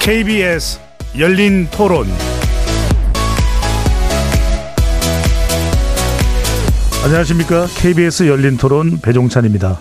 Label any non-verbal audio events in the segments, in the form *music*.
KBS 열린 토론. 안녕하십니까. KBS 열린 토론 배종찬입니다.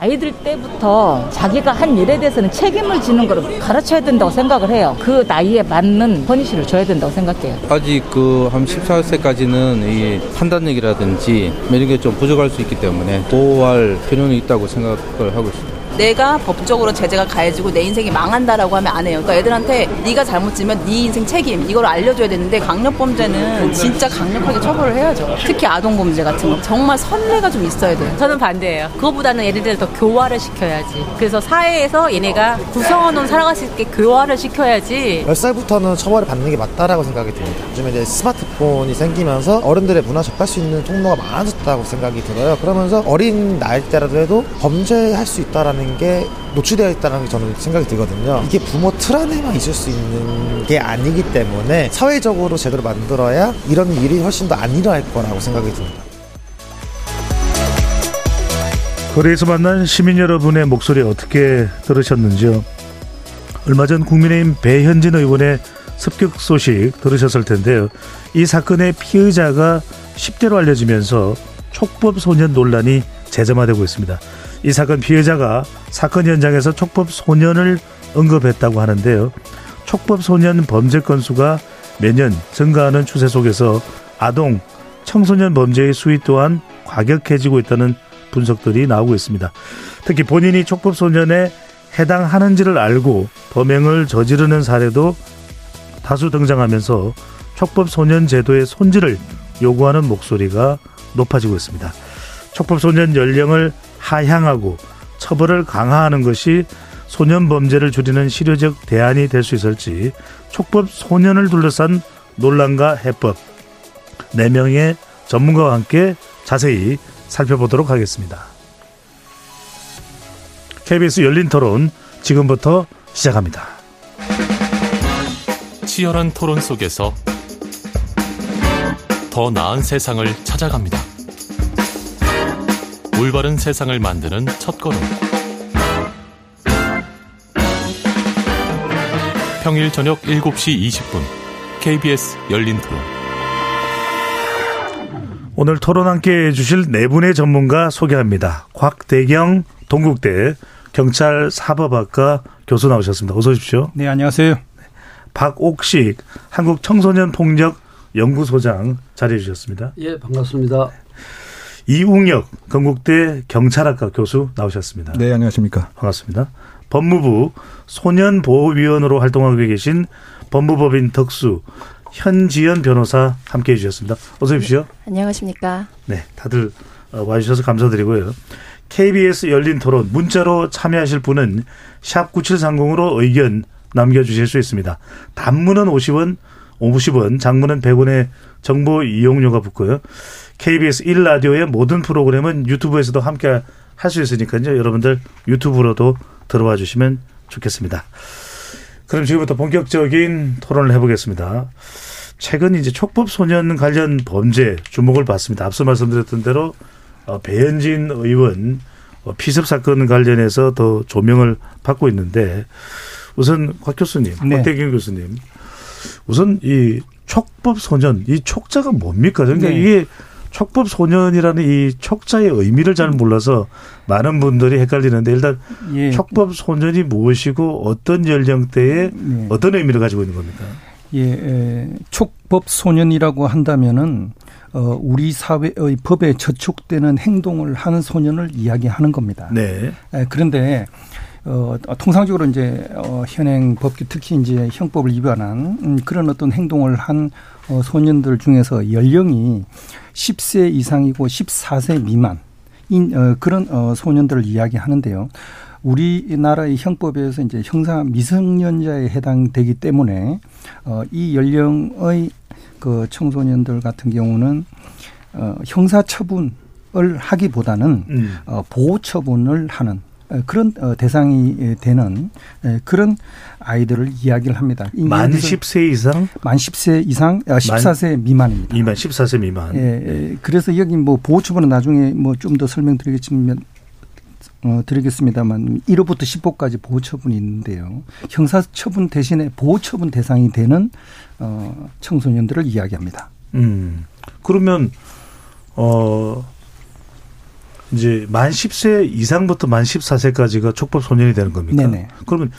아이들 때부터 자기가 한 일에 대해서는 책임을 지는 걸 가르쳐야 된다고 생각을 해요. 그 나이에 맞는 퍼니시를 줘야 된다고 생각해요. 아직 그 한 14세까지는 이 판단력이라든지 이런 게 좀 부족할 수 있기 때문에 보호할 필요는 있다고 생각을 하고 있습니다. 내가 법적으로 제재가 가해지고 내 인생이 망한다라고 하면 안 해요. 그러니까 애들한테 네가 잘못 지면 네 인생 책임 이걸 알려줘야 되는데 강력범죄는 진짜 강력하게 처벌을 해야죠. 특히 아동범죄 같은 거 정말 선례가 좀 있어야 돼요. 저는 반대예요. 그거보다는 얘네들 더 교화를 시켜야지. 그래서 사회에서 얘네가 구성원으로 살아갈 수 있게 교화를 시켜야지. 10살부터는 처벌을 받는 게 맞다라고 생각이 듭니다. 요즘에 이제 스마트폰이 생기면서 어른들의 문화 접할 수 있는 통로가 많아졌다고 생각이 들어요. 그러면서 어린 나이 때라도 범죄할 수 있다라는 게 노출되어 있다는 게 저는 생각이 들거든요. 이게 부모 틀 안에만 있을 수 있는 게 아니기 때문에 사회적으로 제대로 만들어야 이런 일이 훨씬 더 안 일어날 거라고 생각이 듭니다. 거리에서 만난 시민 여러분의 목소리 어떻게 들으셨는지요? 얼마 전 국민의힘 배현진 의원의 습격 소식 들으셨을 텐데요. 이 사건의 피의자가 10대로 알려지면서 촉법 소년 논란이 재점화되고 있습니다. 이 사건 피해자가 사건 현장에서 촉법 소년을 언급했다고 하는데요. 촉법 소년 범죄 건수가 매년 증가하는 추세 속에서 아동, 청소년 범죄의 수위 또한 과격해지고 있다는 분석들이 나오고 있습니다. 특히 본인이 촉법 소년에 해당하는지를 알고 범행을 저지르는 사례도 다수 등장하면서 촉법 소년 제도의 손질을 요구하는 목소리가 높아지고 있습니다. 촉법 소년 연령을 하향하고 처벌을 강화하는 것이 소년 범죄를 줄이는 실효적 대안이 될 수 있을지 촉법 소년을 둘러싼 논란과 해법 4명의 전문가와 함께 자세히 살펴보도록 하겠습니다. KBS 열린 토론 지금부터 시작합니다. 치열한 토론 속에서 더 나은 세상을 찾아갑니다. 올바른 세상을 만드는 첫걸음. 평일 저녁 7시 20분 KBS 열린 토론. 오늘 토론 함께 해주실 네 분의 전문가 소개합니다. 곽대경 동국대 경찰 사법학과 교수 나오셨습니다. 어서 오십시오. 네, 안녕하세요. 박옥식 한국 청소년 폭력 연구소장 자리해 주셨습니다. 예, 반갑습니다. 이웅혁 건국대 경찰학과 교수 나오셨습니다. 네, 안녕하십니까. 반갑습니다. 법무부 소년보호위원으로 활동하고 계신 법무법인 덕수 현지연 변호사 함께 해주셨습니다. 어서 오십시오. 안녕하십니까. 네, 다들 어, 와주셔서 감사드리고요. KBS 열린 토론 문자로 참여하실 분은 샵 9730으로 의견 남겨주실 수 있습니다. 단문은 50원, 50원, 장문은 100원의 정보 이용료가 붙고요. KBS 1라디오의 모든 프로그램은 유튜브에서도 함께 할 수 있으니까요. 여러분들 유튜브로도 들어와 주시면 좋겠습니다. 그럼 지금부터 본격적인 토론을 해보겠습니다. 최근 이제 촉법 소년 관련 범죄 주목을 받습니다. 앞서 말씀드렸던 대로 어, 배현진 의원 어, 피습 사건 관련해서 더 조명을 받고 있는데 우선 곽 교수님, 네. 곽대경 교수님, 우선 이 촉법 소년 이 촉자가 뭡니까? 그러니까 네. 이게 촉법 소년이라는 이 촉자의 의미를 잘 몰라서 많은 분들이 헷갈리는데 일단 예. 촉법 소년이 무엇이고 어떤 연령대에 네. 어떤 의미를 가지고 있는 겁니까? 예, 에, 촉법 소년이라고 한다면은 어, 우리 사회의 법에 저촉되는 행동을 하는 소년을 이야기하는 겁니다. 네. 에, 그런데 어, 통상적으로 이제 어, 현행 법규 특히 이제 형법을 위반한 음, 그런 어떤 행동을 한 어, 소년들 중에서 연령이 10세 이상이고 14세 미만 인 어, 그런 어, 소년들을 이야기하는데요. 우리나라의 형법에서 이제 형사 미성년자에 해당되기 때문에 어, 이 연령의 그 청소년들 같은 경우는 어, 형사 처분을 하기보다는 음. 어, 보호 처분을 하는 어, 그런 어, 대상이 되는 에, 그런 아이들을 이야기를 합니다. 이만 여기서 10세 이상? 만 10세 이상, 아, 14세 미만입니다. 미만 14세 미만. 예, 예. 그래서 여기 뭐 보호 처분은 나중에 뭐 좀 더 설명드리겠지만 어, 드리겠습니다만 1호부터 10호까지 보호 처분이 있는데요. 형사 처분 대신에 보호 처분 대상이 되는 어, 청소년들을 이야기합니다. 음. 그러면 어 이제 만 10세 이상부터 만 14세까지가 촉법 소년이 되는 겁니까? 네네. 그러면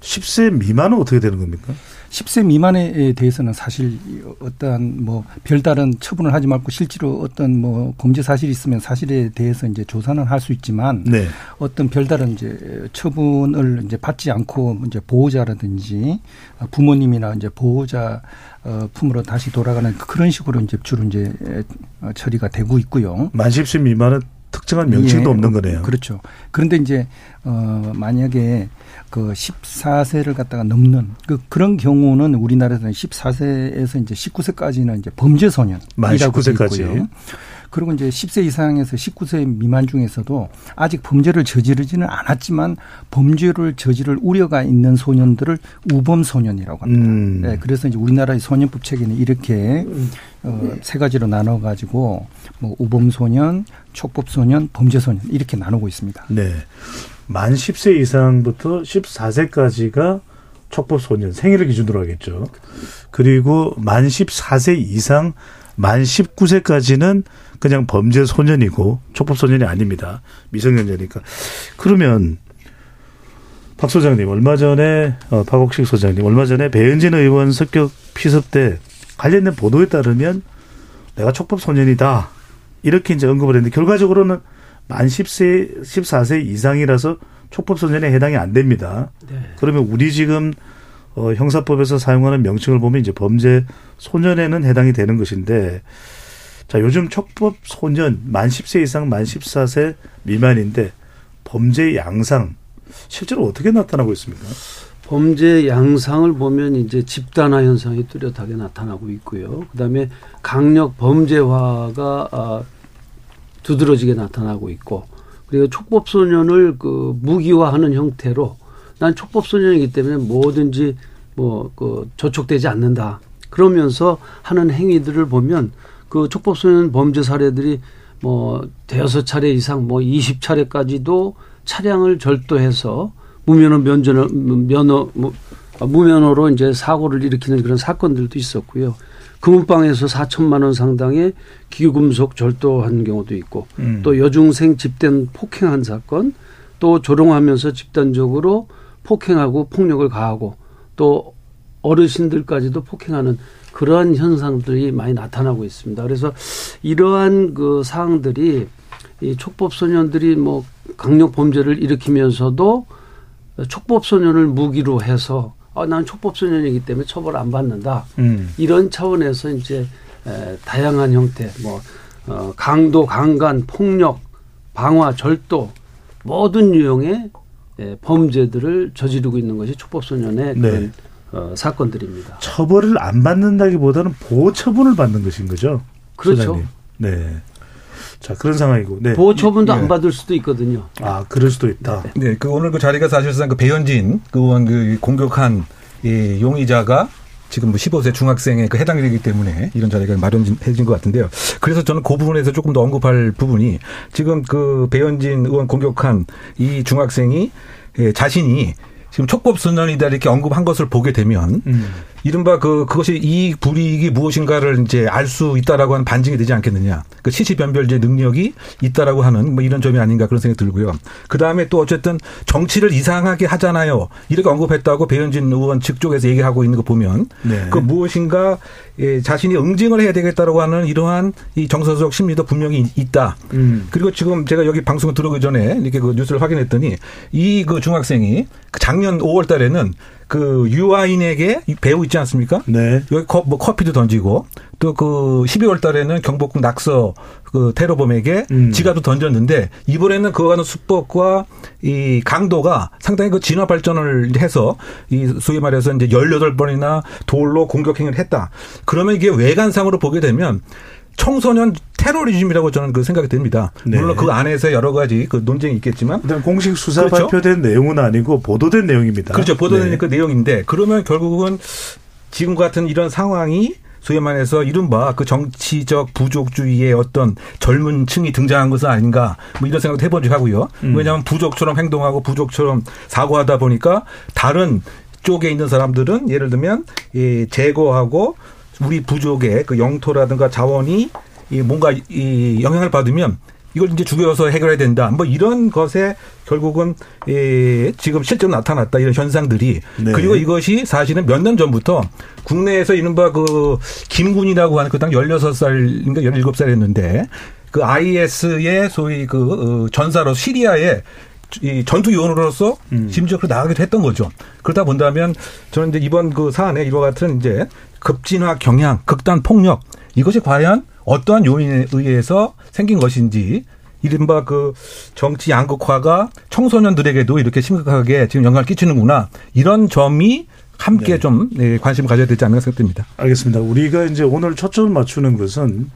10세 미만은 어떻게 되는 겁니까? 10세 미만에 대해서는 사실 어떠한 뭐 별다른 처분을 하지 말고 실제로 어떤 뭐 범죄 사실이 있으면 사실에 대해서 이제 조사는 할 수 있지만 네. 어떤 별다른 이제 처분을 이제 받지 않고 이제 보호자라든지 부모님이나 이제 보호자 어 품으로 다시 돌아가는 그런 식으로 이제 주로 이제 처리가 되고 있고요. 만 10세 미만은 특정한 명칭도 예, 없는 거네요. 그렇죠. 그런데 이제 어 만약에 그 14세를 갖다가 넘는 그 그런 경우는 우리나라에서는 14세에서 이제 19세까지는 이제 범죄 만 소년이라고 19세까지. 있고요. 그리고 이제 10세 이상에서 19세 미만 중에서도 아직 범죄를 저지르지는 않았지만 범죄를 저지를 우려가 있는 소년들을 우범 소년이라고 합니다. 음. 네, 그래서 이제 우리나라의 소년법 체계는 이렇게 어, 세 가지로 나눠 가지고 뭐 우범 소년, 촉법 소년, 범죄 소년 이렇게 나누고 있습니다. 네. 만 10세 이상부터 14세까지가 촉법 소년 생일을 기준으로 하겠죠. 그리고 만 14세 이상 만 19세까지는 그냥 범죄 소년이고 촉법 소년이 아닙니다. 미성년자니까. 그러면 박 소장님 얼마 전에 어, 박옥식 소장님 얼마 전에 배은진 의원 습격 피습 때 관련된 보도에 따르면 내가 촉법 소년이다 이렇게 이제 언급을 했는데 결과적으로는 만 10세, 14세 이상이라서 촉법 소년에 해당이 안 됩니다. 그러면 우리 지금 어, 형사법에서 사용하는 명칭을 보면 이제 범죄 소년에는 해당이 되는 것인데 자, 요즘 촉법 소년 만 10세 이상 만 14세 미만인데 범죄 양상 실제로 어떻게 나타나고 있습니까? 범죄 양상을 보면 이제 집단화 현상이 뚜렷하게 나타나고 있고요. 그다음에 강력 범죄화가 아, 두드러지게 나타나고 있고 그리고 촉법 소년을 그 무기화하는 형태로 난 촉법 소년이기 때문에 뭐든지 뭐 그 저촉되지 않는다. 그러면서 하는 행위들을 보면 그 촉법 소년 범죄 사례들이 뭐 대여섯 차례 이상 뭐 20차례까지도 차량을 절도해서 무면허 면전을 면허 무- 무면허로 이제 사고를 일으키는 그런 사건들도 있었고요. 금은방에서 4천만 원 상당의 기금속 절도한 경우도 있고 음. 또 여중생 집단 폭행한 사건 또 조롱하면서 집단적으로 폭행하고 폭력을 가하고 또 어르신들까지도 폭행하는 그러한 현상들이 많이 나타나고 있습니다. 그래서 이러한 그 사항들이 이 촉법 소년들이 뭐 강력 범죄를 일으키면서도 촉법 소년을 무기로 해서 아, 난 촉법 소년이기 때문에 처벌 안 받는다. 음. 이런 차원에서 이제 에, 다양한 형태, 뭐 어, 강도, 강간, 폭력, 방화, 절도 모든 유형의 에, 범죄들을 저지르고 있는 것이 촉법소년의 네. 그런 어, 사건들입니다. 처벌을 안 받는다기보다는 보호 처분을 받는 것인 거죠. 그렇죠. 소장님. 네. 자 그런 상황이고. 네. 보호 처분도 예. 안 받을 수도 있거든요. 아 그럴 수도 있다. 네, 그 오늘 그 자리가 사실상 그 배현진 그 의원 그 공격한 이 용의자가 지금 뭐 15세 중학생에 그 해당되기 때문에 이런 자리가 마련해진 것 같은데요. 그래서 저는 그 부분에서 조금 더 언급할 부분이 지금 그 배현진 의원 공격한 이 중학생이 예, 자신이 지금 촉법소년이다 이렇게 언급한 것을 보게 되면 음. 이른바 그 그것이 이익 불이익이 무엇인가를 이제 알 수 있다라고 하는 반증이 되지 않겠느냐. 그 시시 변별제 능력이 있다라고 하는 뭐 이런 점이 아닌가 그런 생각이 들고요. 그 다음에 또 어쨌든 정치를 이상하게 하잖아요. 이렇게 언급했다고 배현진 의원 측 쪽에서 얘기하고 있는 거 보면 네. 그 무엇인가 예, 자신이 응징을 해야 되겠다라고 하는 이러한 이 정서적 심리도 분명히 있다. 음. 그리고 지금 제가 여기 방송을 들어오기 전에 이렇게 그 뉴스를 확인했더니 이 그 중학생이 그 작년 5월 달에는 그 유아인에게 이 배우 있지 않습니까? 네. 여기 컵, 뭐 커피도 던지고 또 그 12월 달에는 경복궁 낙서 그 테러범에게 음. 지갑도 던졌는데 이번에는 그와 같은 수법과 이 강도가 상당히 그 진화 발전을 해서 이 소위 말해서 이제 18번이나 돌로 공격 행위를 했다. 그러면 이게 외관상으로 보게 되면 청소년 테러리즘이라고 저는 그 생각이 듭니다. 네. 물론 그 안에서 여러 가지 그 논쟁이 있겠지만 일단 공식 수사 그렇죠. 발표된 내용은 아니고 보도된 내용입니다. 그렇죠. 보도된 네. 그 내용인데 그러면 결국은 지금 같은 이런 상황이 소위 말해서 이른바 그 정치적 부족주의의 어떤 젊은 층이 등장한 것은 아닌가 뭐 이런 생각도 해본 적 하고요. 음. 왜냐하면 부족처럼 행동하고 부족처럼 사고하다 보니까 다른 쪽에 있는 사람들은 예를 들면 이 제거하고 우리 부족의 그 영토라든가 자원이 이 뭔가 이 영향을 받으면 이걸 이제 죽여서 해결해야 된다. 뭐 이런 것에 결국은 예, 지금 실제로 나타났다 이런 현상들이 네. 그리고 이것이 사실은 몇 년 전부터 국내에서 이른바 그 김군이라고 하는 그당 16살인가 17살이었는데 그 IS의 소위 그 어, 전사로 시리아에 이 전투 요원으로서 심지어 그 나가기도 했던 거죠. 그러다 본다면 저는 이제 이번 그 사안에 이와 같은 이제 급진화 경향, 극단 폭력 이것이 과연 어떠한 요인에 의해서 생긴 것인지 이른바 그 정치 양극화가 청소년들에게도 이렇게 심각하게 지금 영향을 끼치는구나 이런 점이 함께 네. 좀 네, 관심 가져야 되지 않을까 생각됩니다. 알겠습니다. 우리가 이제 오늘 초점을 맞추는 것은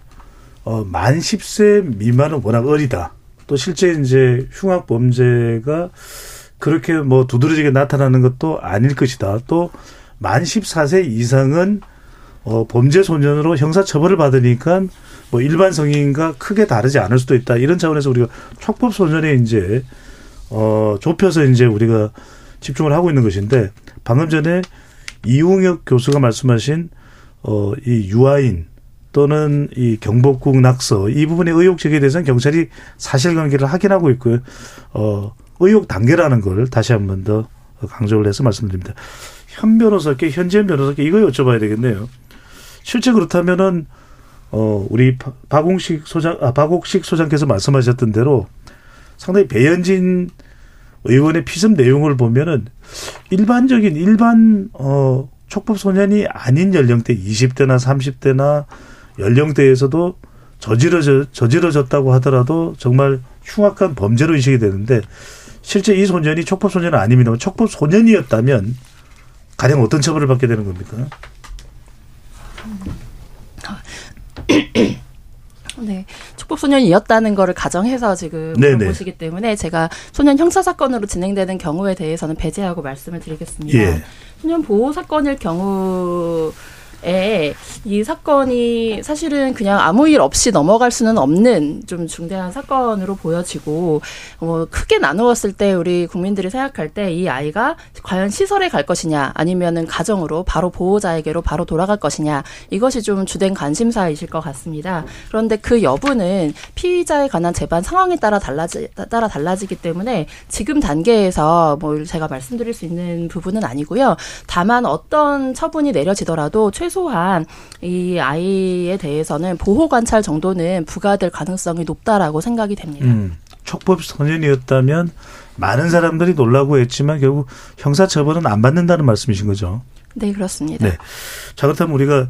어, 만 10세 미만은 워낙 어리다. 또 실제 이제 흉악 범죄가 그렇게 뭐 두드러지게 나타나는 것도 아닐 것이다. 또 만 14세 이상은 어, 범죄 소년으로 형사 처벌을 받으니까 뭐 일반 성인과 크게 다르지 않을 수도 있다. 이런 차원에서 우리가 촉법 소년에 이제 어, 좁혀서 이제 우리가 집중을 하고 있는 것인데 방금 전에 이웅혁 교수가 말씀하신 어, 이 유아인 또는 이 경복궁 낙서 이 부분의 의혹 제기에 대해서는 경찰이 사실관계를 확인하고 있고요. 어, 의혹 단계라는 걸 다시 한 번 더 강조를 해서 말씀드립니다. 현 변호사께 현재현 변호사께 이거 여쭤봐야 되겠네요. 실제 그렇다면은 어 우리 박- 박홍식 소장 아 박옥식 소장께서 말씀하셨던 대로 상당히 배현진 의원의 피습 내용을 보면은 일반적인 일반 어 촉법 소년이 아닌 연령대 20대나 30대나 연령대에서도 저지러져 저지러졌다고 하더라도 정말 흉악한 범죄로 인식이 되는데 실제 이 소년이 촉법 소년은 아닙니다. 촉법 소년이었다면 가령 어떤 처벌을 받게 되는 겁니까? *coughs* 네. 촉법 소년이었다는 거를 가정해서 지금. 물어보시기 때문에 제가 소년 형사 사건으로 진행되는 경우에 대해서는 배제하고 말씀을 드리겠습니다. 예. 소년 보호 사건일 경우 에이 사건이 사실은 그냥 아무 일 없이 넘어갈 수는 없는 좀 중대한 사건으로 보여지고 어, 크게 나누었을 때 우리 국민들이 생각할 때 이 아이가 과연 시설에 갈 것이냐 아니면은 가정으로 바로 보호자에게로 바로 돌아갈 것이냐 이것이 좀 주된 관심사이실 것 같습니다. 그런데 그 여부는 피의자에 관한 재반 상황에 따라 달라지 따라 달라지기 때문에 지금 단계에서 뭐 제가 말씀드릴 수 있는 부분은 아니고요. 다만 어떤 처분이 내려지더라도 최소 한 이 아이에 대해서는 보호 관찰 정도는 부과될 가능성이 높다라고 생각이 됩니다. 음, 촉법 소년이었다면 많은 사람들이 놀라고 했지만 결국 형사 처벌은 안 받는다는 말씀이신 거죠. 네, 그렇습니다. 네. 자, 그렇다면 우리가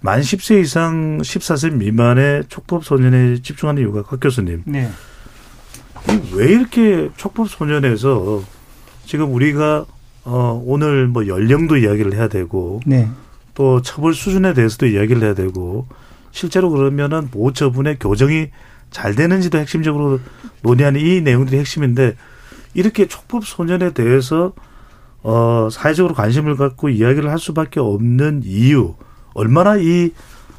만 10세 이상 14세 미만의 촉법 소년에 집중하는 이유가 곽 교수님. 네. 왜 이렇게 촉법 소년에서 지금 우리가 어 오늘 뭐 연령도 이야기를 해야 되고 네. 또 처벌 수준에 대해서도 이야기를 해야 되고 실제로 그러면은 보호 처분의 교정이 잘 되는지도 핵심적으로 논의하는 이 내용들이 핵심인데 이렇게 촉법 소년에 대해서 어 사회적으로 관심을 갖고 이야기를 할 수밖에 없는 이유 얼마나 이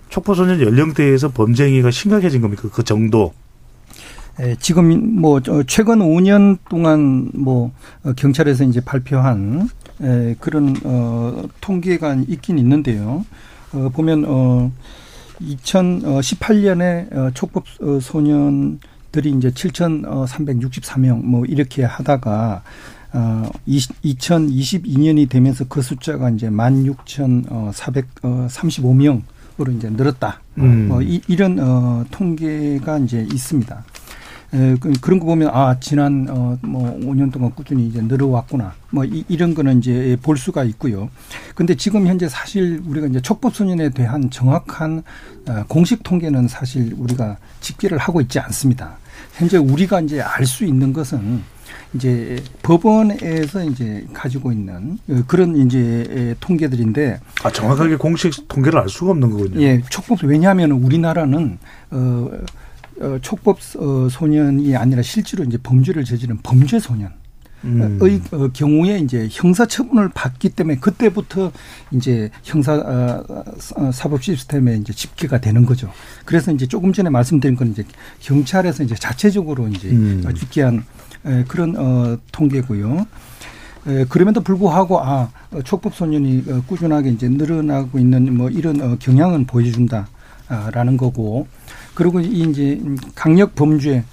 촉법 소년 연령대에서 범죄 행위가 심각해진 겁니까? 그 정도. 에, 지금 뭐 저, 최근 5년 동안 뭐 어, 경찰에서 이제 발표한 에, 그런 어 통계가 있긴 있는데요. 어 보면 어 2018년에 어, 촉법 어, 소년들이 이제 7,364명 뭐 이렇게 하다가 어 2022년이 되면서 그 숫자가 이제 16,435명으로 이제 늘었다. 음. 뭐 이, 이런 어 통계가 이제 있습니다. 에, 그- 그런 거 보면 아 지난 어 뭐 5년 동안 꾸준히 이제 늘어왔구나 뭐 이, 이런 거는 이제 볼 수가 있고요. 근데 지금 현재 사실 우리가 이제 촉법 소년에 대한 정확한 어, 공식 통계는 사실 우리가 집계를 하고 있지 않습니다. 현재 우리가 이제 알 수 있는 것은 이제 법원에서 이제 가지고 있는 어, 그런 이제 통계들인데 아 정확하게 공식 통계를 알 수가 없는 거군요. 예, 촉법 왜냐하면 우리나라는 어, 어 촉법 어, 소년이 아니라 실제로 이제 범죄를 저지른 범죄 소년 음. 어, 경우에 이제 형사 처분을 받기 때문에 그때부터 이제 형사 어, 어, 사법 시스템에 이제 집계가 되는 거죠. 그래서 이제 조금 전에 말씀드린 건 이제 경찰에서 이제 자체적으로 이제 음. 집계한 그런 어, 통계고요. 에, 그럼에도 불구하고 아 촉법 소년이 꾸준하게 이제 늘어나고 있는 뭐 이런 어, 경향은 보여준다 라는 거고 그리고 이 이제 강력 범죄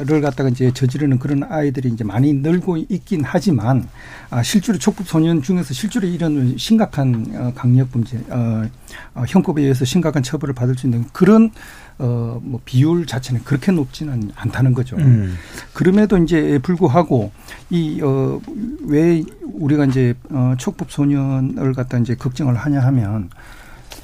를 갖다가 이제 저지르는 그런 아이들이 이제 많이 늘고 있긴 하지만 아, 실제로 촉법 소년 중에서 실제로 이런 심각한 어, 강력 범죄 어, 어, 형법에 의해서 심각한 처벌을 받을 수 있는 그런 어, 뭐 비율 자체는 그렇게 높지는 않다는 거죠. 음. 그럼에도 이제 불구하고 이, 어, 왜 우리가 이제 어, 촉법 소년을 갖다 이제 걱정을 하냐 하면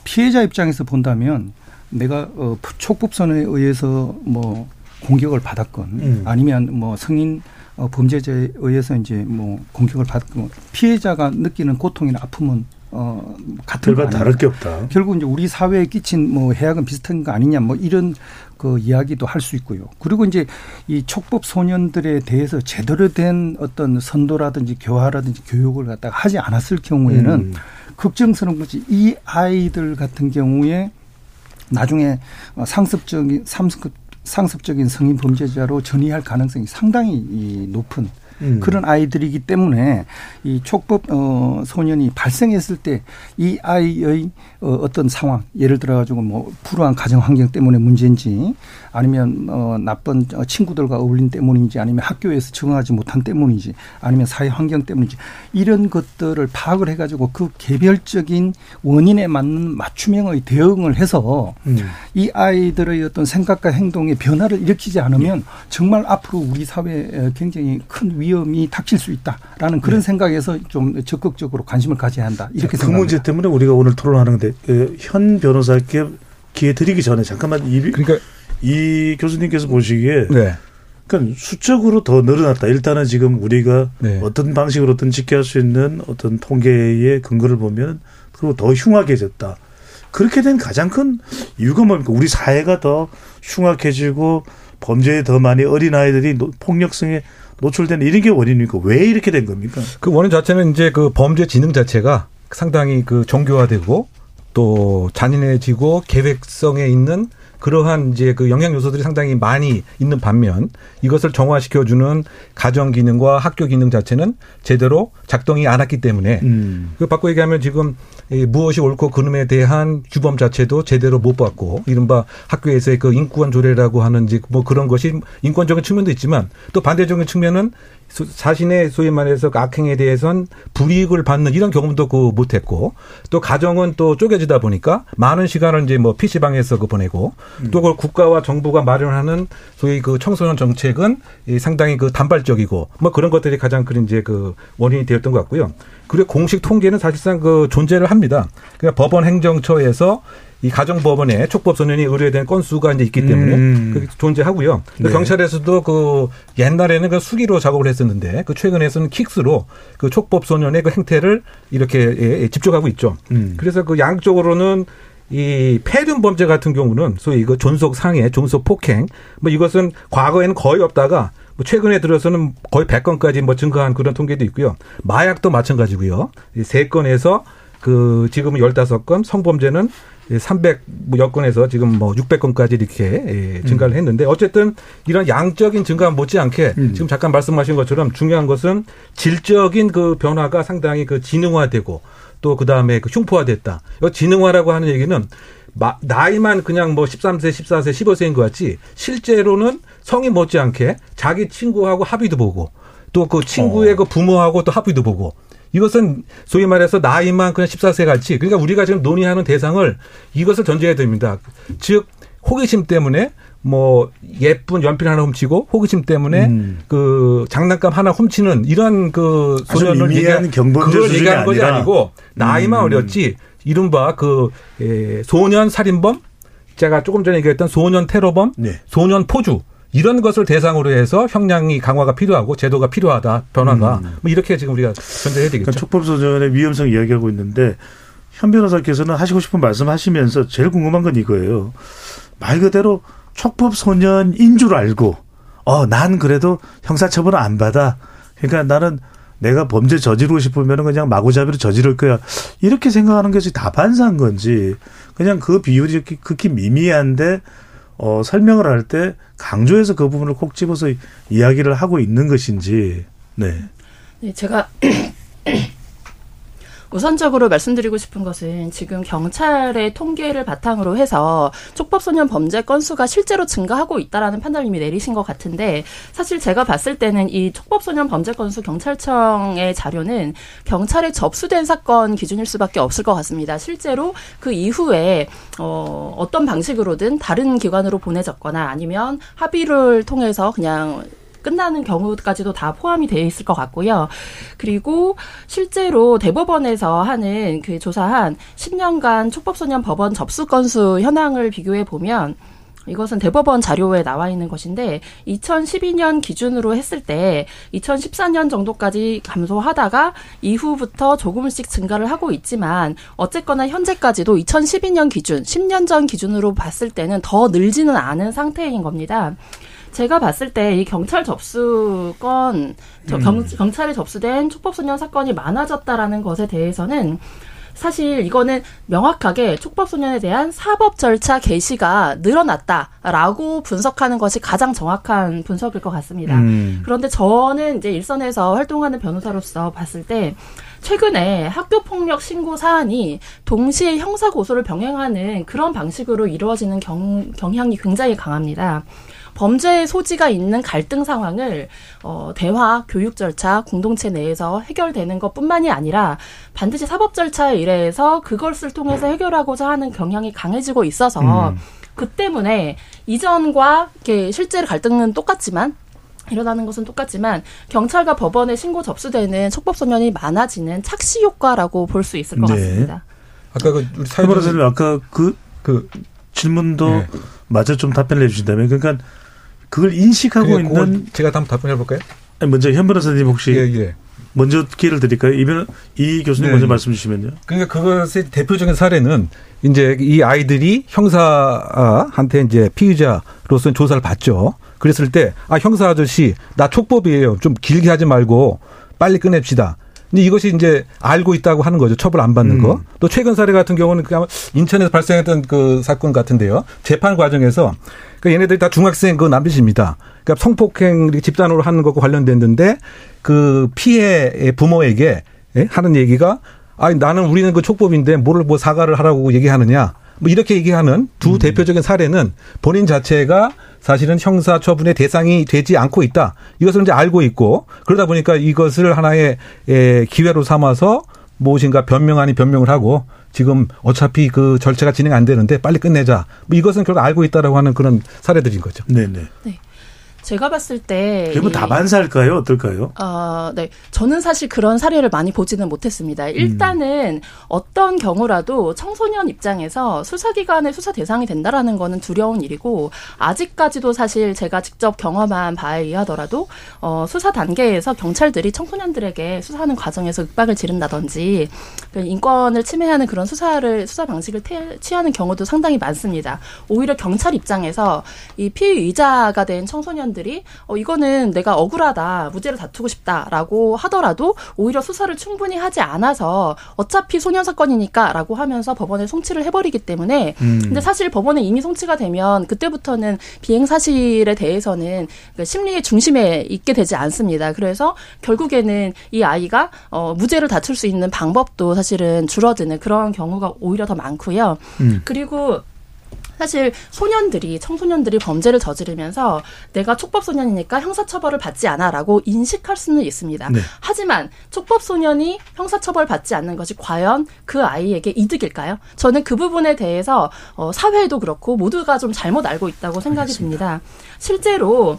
피해자 입장에서 본다면 내가 어, 촉법 소년에 의해서 뭐 공격을 받았건 음. 아니면 뭐 성인 어, 범죄자에 의해서 이제 뭐 공격을 받고 피해자가 느끼는 고통이나 아픔은 어 같은 거 다를 게 없다. 결국 이제 우리 사회에 끼친 뭐 해악은 비슷한 거 아니냐 뭐 이런 그 이야기도 할 수 있고요. 그리고 이제 이 촉법 소년들에 대해서 제대로 된 어떤 선도라든지 교화라든지 교육을 갖다가 하지 않았을 경우에는 음. 걱정스러운 것이 이 아이들 같은 경우에 나중에 상습적인 상습 상습적인 성인 범죄자로 전이할 가능성이 상당히 높은 음. 그런 아이들이기 때문에 이 촉법 어 소년이 발생했을 때 이 아이의 어 어떤 상황 예를 들어 가지고 뭐 불우한 가정 환경 때문에 문제인지 아니면 어 나쁜 친구들과 어울린 때문인지 아니면 학교에서 적응하지 못한 때문인지 아니면 사회 환경 때문인지 이런 것들을 파악을 해 가지고 그 개별적인 원인에 맞는 맞춤형의 대응을 해서 음. 이 아이들의 어떤 생각과 행동에 변화를 일으키지 않으면 네. 정말 앞으로 우리 사회에 굉장히 큰 위험이 닥칠 수 있다라는 그런 네. 생각에서 좀 적극적으로 관심을 가져야 한다 이렇게 그 문제 때문에 우리가 오늘 토론하는데 그현 변호사께 기회 드리기 전에 잠깐만 이 그러니까 이 교수님께서 보시기에 네. 그러니까 수적으로 더 늘어났다. 일단은 지금 우리가 네. 어떤 방식으로든 집계할 수 있는 어떤 통계의 근거를 보면 그리고 더 흉악해졌다. 그렇게 된 가장 큰 이유가 뭡니까? 우리 사회가 더 흉악해지고 범죄에 더 많이 어린 아이들이 폭력성에 노출되는 이런 게 원인입니까? 왜 이렇게 된 겁니까? 그 원인 자체는 이제 그 범죄 지능 자체가 상당히 그 정교화되고 또 잔인해지고 계획성에 있는 그러한 이제 그 영양 요소들이 상당히 많이 있는 반면 이것을 정화시켜주는 가정 기능과 학교 기능 자체는 제대로 작동이 않았기 때문에 음. 그 바꿔 얘기하면 지금 무엇이 옳고 그름에 대한 규범 자체도 제대로 못 받고 이른바 학교에서의 그 인권 조례라고 하는 뭐 그런 것이 인권적인 측면도 있지만 또 반대적인 측면은 자신의 소위 말해서 그 악행에 대해선 불이익을 받는 이런 경험도 그 못했고 또 가정은 또 쪼개지다 보니까 많은 시간을 이제 뭐 PC방에서 그 보내고 음. 또 그걸 국가와 정부가 마련하는 소위 그 청소년 정책은 상당히 그 단발적이고 뭐 그런 것들이 가장 큰 이제 그 원인이 되었던 것 같고요. 그리고 공식 통계는 사실상 그 존재를 합니다. 그러니까 법원 행정처에서 이 가정법원에 촉법소년이 의뢰된 건수가 이제 있기 때문에 음. 그게 존재하고요. 네. 경찰에서도 그 옛날에는 그 수기로 작업을 했었는데 그 최근에서는 킥스로 그 촉법소년의 그 행태를 이렇게 예, 예, 집중하고 있죠. 음. 그래서 그 양쪽으로는 이 폐륜 범죄 같은 경우는 소위 그 존속 상해, 존속 폭행 뭐 이것은 과거에는 거의 없다가 뭐 최근에 들어서는 거의 100건까지 뭐 증가한 그런 통계도 있고요. 마약도 마찬가지고요. 세 건에서 그 지금은 15건, 성범죄는 300뭐 여건에서 지금 뭐 600건까지 이렇게 예, 증가를 음. 했는데 어쨌든 이런 양적인 증가 못지않게 음. 지금 잠깐 말씀하신 것처럼 중요한 것은 질적인 그 변화가 상당히 그 지능화되고 또 그다음에 그 흉포화됐다. 이 지능화라고 하는 얘기는 마, 나이만 그냥 뭐 13세, 14세, 15세인 것 같지 실제로는 성인 못지않게 자기 친구하고 합의도 보고 또 그 친구의 어. 그 부모하고 또 합의도 보고 이것은 소위 말해서 나이만 그냥 14세 같이 그러니까 우리가 지금 논의하는 대상을 이것을 전제해야 됩니다. 즉 호기심 때문에 뭐 예쁜 연필 하나 훔치고 호기심 때문에 음. 그 장난감 하나 훔치는 이런 그 소년을 얘기한 그걸 얘기하는 것이 아니고 나이만 음. 어렸지 이른바 그 예, 소년 살인범 제가 조금 전에 얘기했던 소년 테러범, 네. 소년 포주 이런 것을 대상으로 해서 형량이 강화가 필요하고 제도가 필요하다 변화가 음. 뭐 이렇게 지금 우리가 전제해야 되겠죠. 그러니까 촉법소년의 위험성 이야기하고 있는데 현 변호사께서는 하시고 싶은 말씀하시면서 제일 궁금한 건 이거예요. 말 그대로 촉법소년인 줄 알고 어 난 그래도 형사처벌을 안 받아 그러니까 나는 내가 범죄 저지르고 싶으면 그냥 마구잡이로 저지를 거야. 이렇게 생각하는 것이 다반사인 건지 그냥 그 비율이 극히 미미한데 어, 설명을 할 때 강조해서 그 부분을 콕 집어서 이야기를 하고 있는 것인지. 네. 네, 제가 우선적으로 말씀드리고 싶은 것은 지금 경찰의 통계를 바탕으로 해서 촉법소년 범죄 건수가 실제로 증가하고 있다라는 판단을 이미 내리신 것 같은데 사실 제가 봤을 때는 이 촉법소년 범죄 건수 경찰청의 자료는 경찰에 접수된 사건 기준일 수밖에 없을 것 같습니다. 실제로 그 이후에 어, 어떤 방식으로든 다른 기관으로 보내졌거나 아니면 합의를 통해서 그냥 끝나는 경우까지도 다 포함이 되어 있을 것 같고요. 그리고 실제로 대법원에서 하는 그 조사한 10년간 촉법소년 법원 접수 건수 현황을 비교해 보면 이것은 대법원 자료에 나와 있는 것인데 2012년 기준으로 했을 때 2014년 정도까지 감소하다가 이후부터 조금씩 증가를 하고 있지만 어쨌거나 현재까지도 2012년 기준 10년 전 기준으로 봤을 때는 더 늘지는 않은 상태인 겁니다. 제가 봤을 때 이 경찰 접수건 저 경, 음. 경찰에 접수된 촉법소년 사건이 많아졌다라는 것에 대해서는 사실 이거는 명확하게 촉법소년에 대한 사법 절차 개시가 늘어났다라고 분석하는 것이 가장 정확한 분석일 것 같습니다. 음. 그런데 저는 이제 일선에서 활동하는 변호사로서 봤을 때 최근에 학교 폭력 신고 사안이 동시에 형사 고소를 병행하는 그런 방식으로 이루어지는 경, 경향이 굉장히 강합니다. 범죄의 소지가 있는 갈등 상황을 어, 대화, 교육 절차, 공동체 내에서 해결되는 것뿐만이 아니라 반드시 사법 절차에 의뢰해서 그것을 통해서 해결하고자 하는 경향이 강해지고 있어서 음. 그 때문에 이전과 이렇게 실제로 갈등은 똑같지만 일어나는 것은 똑같지만 경찰과 법원에 신고 접수되는 촉법소년이 많아지는 착시 효과라고 볼 수 있을 것 네. 같습니다. 아까 그 우리 사 변호사님 아까 그, 그 질문도 네. 마저 좀 답변을 해주신다면 그러니까 그걸 인식하고 있는 제가 한번 답변해 볼까요? 먼저 현 변호사님 혹시 예. 먼저 기회를 드릴까요? 이, 변, 이 교수님 네, 먼저 네. 말씀 주시면요. 그러니까 그것의 대표적인 사례는 이제 이 아이들이 형사한테 이제 피의자로서는 조사를 받죠. 그랬을 때, 아, 형사 아저씨, 나 촉법이에요. 좀 길게 하지 말고 빨리 끝냅시다. 근데 이것이 이제 알고 있다고 하는 거죠. 처벌 안 받는 거. 또 최근 사례 같은 경우는 그냥 인천에서 발생했던 그 사건 같은데요. 재판 과정에서 그 얘네들이 다 중학생 그 남짓입니다. 그러니까 성폭행 집단으로 하는 것과 관련됐는데 그 피해 부모에게 예? 하는 얘기가 아니 나는 우리는 그 촉법인데 뭐를 뭐 사과를 하라고 얘기하느냐. 뭐 이렇게 얘기하는 두 대표적인 사례는 본인 자체가 사실은 형사 처분의 대상이 되지 않고 있다. 이것을 이제 알고 있고 그러다 보니까 이것을 하나의 에, 기회로 삼아서 무엇인가 변명 아닌 변명을 하고 지금 어차피 그 절차가 진행 안 되는데 빨리 끝내자. 뭐 이것은 결국 알고 있다라고 하는 그런 사례들인 거죠. 네네. 제가 봤을 때 대부분 이- 다반사일까요? 어떨까요? 아, 네. 저는 사실 그런 사례를 많이 보지는 못했습니다. 일단은 어떤 경우라도 청소년 입장에서 수사기관의 수사 대상이 된다라는 거는 두려운 일이고, 아직까지도 사실 제가 직접 경험한 바에 의하더라도, 어, 수사 단계에서 경찰들이 청소년들에게 수사하는 과정에서 윽박을 지른다든지, 그 인권을 침해하는 그런 수사를, 수사 방식을 태- 취하는 경우도 상당히 많습니다. 오히려 경찰 입장에서 이 피의자가 된 청소년 들이 어, 이거는 내가 억울하다, 무죄를 다투고 싶다라고 하더라도 오히려 수사를 충분히 하지 않아서 어차피 소년 사건이니까라고 하면서 법원에 송치를 해버리기 때문에 음. 근데 사실 법원에 이미 송치가 되면 그때부터는 비행 사실에 대해서는 그 심리의 중심에 있게 되지 않습니다. 그래서 결국에는 이 아이가 어, 무죄를 다툴 수 있는 방법도 사실은 줄어드는 그런 경우가 오히려 더 많고요. 음. 그리고 사실 소년들이 청소년들이 범죄를 저지르면서 내가 촉법 소년이니까 형사 처벌을 받지 않아라고 인식할 수는 있습니다. 네. 하지만 촉법 소년이 형사 처벌 받지 않는 것이 과연 그 아이에게 이득일까요? 저는 그 부분에 대해서 어, 사회도 그렇고 모두가 좀 잘못 알고 있다고 생각이 듭니다. 실제로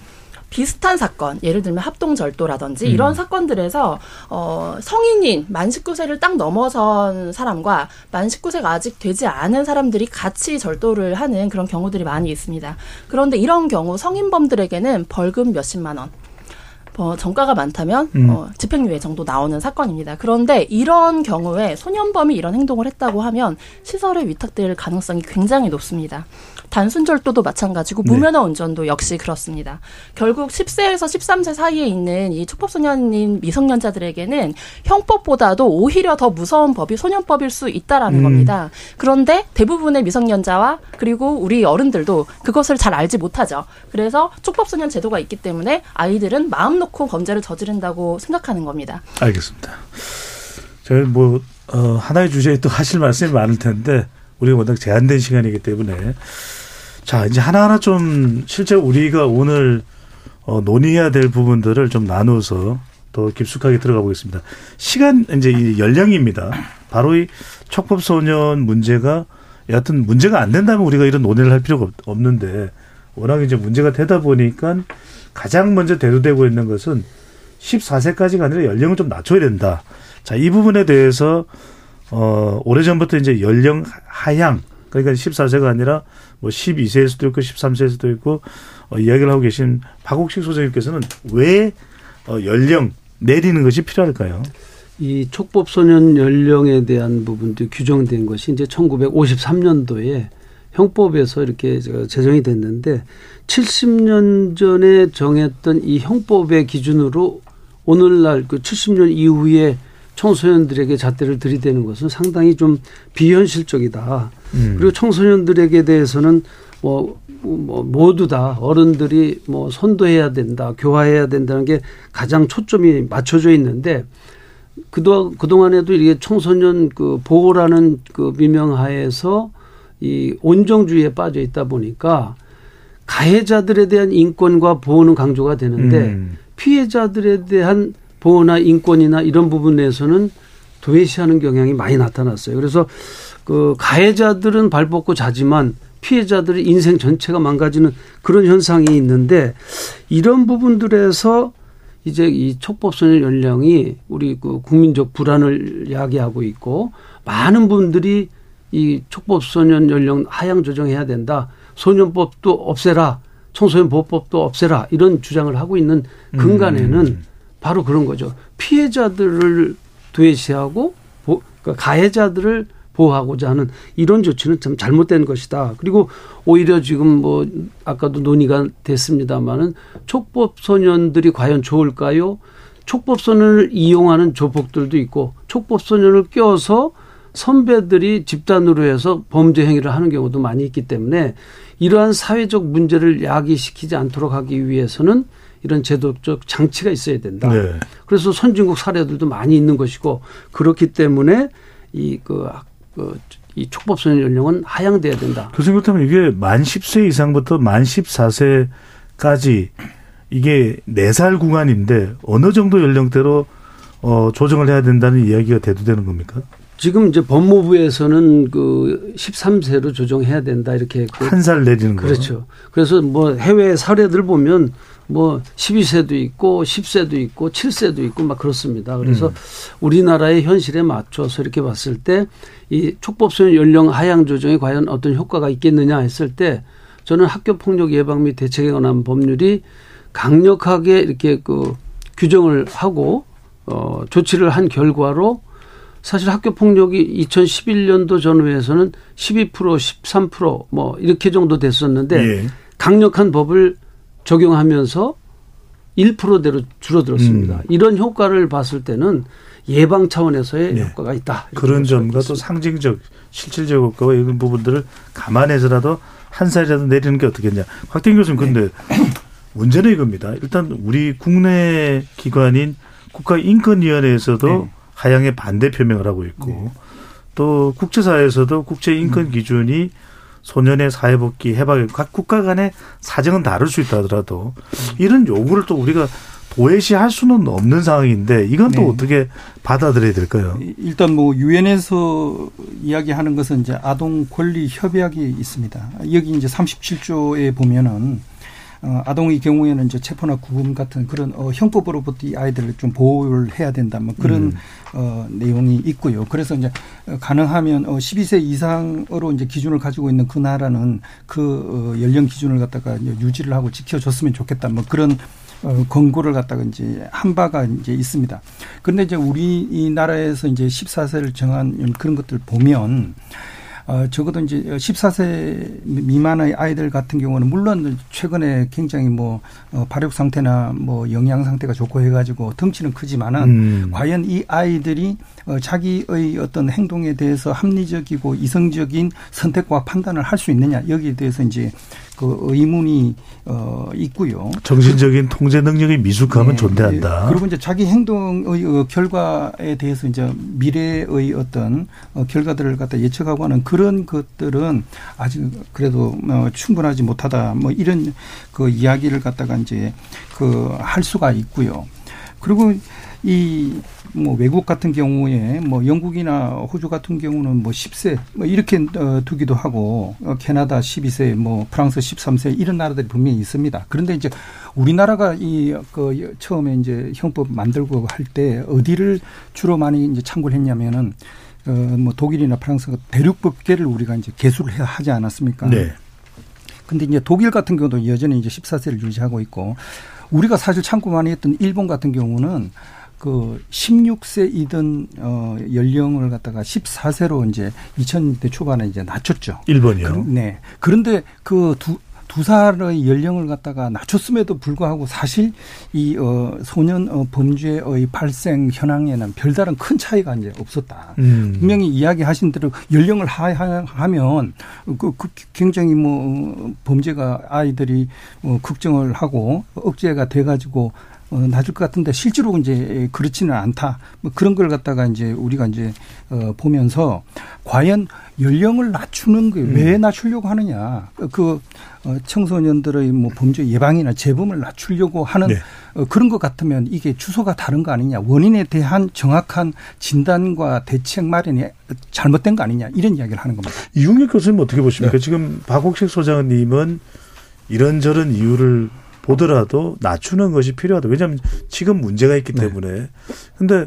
비슷한 사건, 예를 들면 합동절도라든지 음. 이런 사건들에서 어, 성인인 만 19세를 딱 넘어선 사람과 만 19세가 아직 되지 않은 사람들이 같이 절도를 하는 그런 경우들이 많이 있습니다. 그런데 이런 경우 성인범들에게는 벌금 몇십만 원, 어, 정가가 많다면 음. 어, 집행유예 정도 나오는 사건입니다. 그런데 이런 경우에 소년범이 이런 행동을 했다고 하면 시설에 위탁될 가능성이 굉장히 높습니다. 단순 절도도 마찬가지고 네. 무면허 운전도 역시 그렇습니다. 결국 10세에서 13세 사이에 있는 이 촉법소년인 미성년자들에게는 형법보다도 오히려 더 무서운 법이 소년법일 수 있다라는 음. 겁니다. 그런데 대부분의 미성년자와 그리고 우리 어른들도 그것을 잘 알지 못하죠. 그래서 촉법소년 제도가 있기 때문에 아이들은 마음 놓고 범죄를 저지른다고 생각하는 겁니다. 알겠습니다. 저희 뭐 어, 하나의 주제에 또 하실 말씀이 많을 텐데 우리가 워낙 제한된 시간이기 때문에 자 이제 하나하나 좀 실제 우리가 오늘 어, 논의해야 될 부분들을 좀 나누어서 더 깊숙하게 들어가 보겠습니다. 시간 이제 이 연령입니다. 바로 이 촉법 소년 문제가 여하튼 문제가 안 된다면 우리가 이런 논의를 할 필요가 없- 없는데 워낙 이제 문제가 되다 보니까 가장 먼저 대두되고 있는 것은 14세까지가 아니라 연령을 좀 낮춰야 된다. 자, 이 부분에 대해서 어, 오래전부터 이제 연령 하향 그러니까 14세가 아니라 뭐 12세일 수도 있고 13세일 수도 있고 어, 이야기를 하고 계신 박옥식 소장님께서는 왜 어, 연령 내리는 것이 필요할까요? 이 촉법 소년 연령에 대한 부분도 규정된 것이 이제 1953년도에 형법에서 이렇게 제정이 됐는데 70년 전에 정했던 이 형법의 기준으로 오늘날 그 70년 이후에 청소년들에게 잣대를 들이대는 것은 상당히 좀 비현실적이다. 음. 그리고 청소년들에게 대해서는 뭐, 뭐 모두 다 어른들이 뭐 선도해야 된다, 교화해야 된다는 게 가장 초점이 맞춰져 있는데 그동안 그동안에도 이게 청소년 그 보호라는 그 미명하에서 이 온정주의에 빠져 있다 보니까 가해자들에 대한 인권과 보호는 강조가 되는데 음. 피해자들에 대한 보호나 인권이나 이런 부분에서는 도외시하는 경향이 많이 나타났어요. 그래서 그 가해자들은 발 뻗고 자지만 피해자들의 인생 전체가 망가지는 그런 현상이 있는데 이런 부분들에서 이제 이 촉법소년 연령이 우리 그 국민적 불안을 야기하고 있고 많은 분들이 이 촉법소년 연령 하향 조정해야 된다. 소년법도 없애라. 청소년 보호법도 없애라. 이런 주장을 하고 있는 근간에는 음. 바로 그런 거죠. 피해자들을 도외시하고 보- 그러니까 가해자들을 보호하고자 하는 이런 조치는 참 잘못된 것이다. 그리고 오히려 지금 뭐 아까도 논의가 됐습니다마는 촉법 소년들이 과연 좋을까요? 촉법 소년을 이용하는 조폭들도 있고 촉법 소년을 껴서 선배들이 집단으로 해서 범죄 행위를 하는 경우도 많이 있기 때문에 이러한 사회적 문제를 야기시키지 않도록 하기 위해서는 이런 제도적 장치가 있어야 된다. 네. 그래서 선진국 사례들도 많이 있는 것이고 그렇기 때문에 이그 그, 이 촉법 소년 연령은 하향돼야 된다. 교수님 그렇다면 이게 만 10세 이상부터 만 14세까지 이게 4살 구간인데 어느 정도 연령대로 어, 조정을 해야 된다는 이야기가 대두되는 겁니까? 지금 이제 법무부에서는 그 13세로 조정해야 된다 이렇게 했고 한 살 내리는 거. 그렇죠. 그래서 뭐 해외 사례들 보면 뭐 12세도 있고 10세도 있고 7세도 있고 막 그렇습니다. 그래서 음. 우리나라의 현실에 맞춰서 이렇게 봤을 때 이 촉법소년 연령 하향 조정이 과연 어떤 효과가 있겠느냐 했을 때 저는 학교 폭력 예방 및 대책에 관한 법률이 강력하게 이렇게 그 규정을 하고 어 조치를 한 결과로 사실 학교 폭력이 2011년도 전후에서는 12% 13%뭐 이렇게 정도 됐었는데 예. 강력한 법을 적용하면서 1%대로 줄어들었습니다. 음. 이런 효과를 봤을 때는 예방 차원에서의 네. 효과가 있다. 그런 점과 또 있습니다. 상징적, 실질적 효과와 이런 부분들을 감안해서라도 한 살이라도 내리는 게 어떻겠냐. 곽대인 교수님, 근데 문제는 이겁니다. 일단 우리 국내 기관인 국가인권위원회에서도 네. 하향의 반대 표명을 하고 있고 또 국제사회에서도 국제 인권 기준이 소년의 사회복귀 해방 각 국가 간의 사정은 다를 수 있다 하더라도 이런 요구를 또 우리가 도외시할 수는 없는 상황인데 이건 또 네. 어떻게 받아들여야 될까요? 일단 뭐 유엔에서 이야기하는 것은 이제 아동 권리 협약이 있습니다. 여기 이제 37조에 보면은 어, 아동의 경우에는 이제 체포나 구금 같은 그런 어, 형법으로부터 이 아이들을 좀 보호를 해야 된다. 뭐 그런 음. 어, 내용이 있고요. 그래서 이제 어, 가능하면 어, 12세 이상으로 이제 기준을 가지고 있는 그 나라는 그 어, 연령 기준을 갖다가 유지를 하고 지켜줬으면 좋겠다. 뭐 그런 어, 권고를 갖다가 이제 한 바가 이제 있습니다. 그런데 이제 우리 이 나라에서 이제 14세를 정한 그런 것들 보면 어, 적어도 이제 14세 미만의 아이들 같은 경우는 물론 최근에 굉장히 뭐 어, 발육 상태나 뭐 영양 상태가 좋고 해가지고 덩치는 크지만은 음. 과연 이 아이들이 어, 자기의 어떤 행동에 대해서 합리적이고 이성적인 선택과 판단을 할 수 있느냐 여기에 대해서 이제 그 의문이 어 있고요. 정신적인 통제 능력이 미숙하면 네. 존재한다. 그리고 이제 자기 행동의 어, 결과에 대해서 이제 미래의 어떤 어, 결과들을 갖다 예측하고 하는 그런 것들은 아직 그래도 뭐 충분하지 못하다. 뭐 이런 그 이야기를 갖다가 이제 그 할 수가 있고요. 그리고 이 뭐 외국 같은 경우에 뭐 영국이나 호주 같은 경우는 뭐 10세 뭐 이렇게 어, 두기도 하고 어, 캐나다 12세 뭐 프랑스 13세 이런 나라들이 분명히 있습니다. 그런데 이제 우리나라가 이 그 처음에 이제 형법 만들고 할 때 어디를 주로 많이 이제 참고를 했냐면은 어 뭐 독일이나 프랑스 대륙법계를 우리가 이제 개수를 해야 하지 않았습니까? 네. 근데 이제 독일 같은 경우도 여전히 이제 14세를 유지하고 있고 우리가 사실 참고 많이 했던 일본 같은 경우는 그 16세이던 어 연령을 갖다가 14세로 이제 2000대 초반에 이제 낮췄죠. 일본이요. 그, 네. 그런데 그두 두 살의 연령을 갖다가 낮췄음에도 불구하고 사실 이 어, 소년 어, 범죄의 발생 현황에는 별다른 큰 차이가 이제 없었다. 음. 분명히 이야기하신 대로 연령을 하하면 그, 그 굉장히 뭐 범죄가 아이들이 어, 걱정을 하고 억제가 돼가지고 어, 낮을 것 같은데 실제로 이제 그렇지는 않다. 뭐 그런 걸 갖다가 이제 우리가 이제 어, 보면서 과연 연령을 낮추는 게왜 음. 낮추려고 하느냐. 그 어, 청소년들의 뭐 범죄 예방이나 재범을 낮추려고 하는 네. 어, 그런 것 같으면 이게 주소가 다른 거 아니냐. 원인에 대한 정확한 진단과 대책 마련이 잘못된 거 아니냐. 이런 이야기를 하는 겁니다. 이웅혁 교수님 어떻게 보십니까? 네. 지금 박옥식 소장님은 이런저런 이유를 보더라도 낮추는 것이 필요하다. 왜냐하면 지금 문제가 있기 네. 때문에. 네. 근데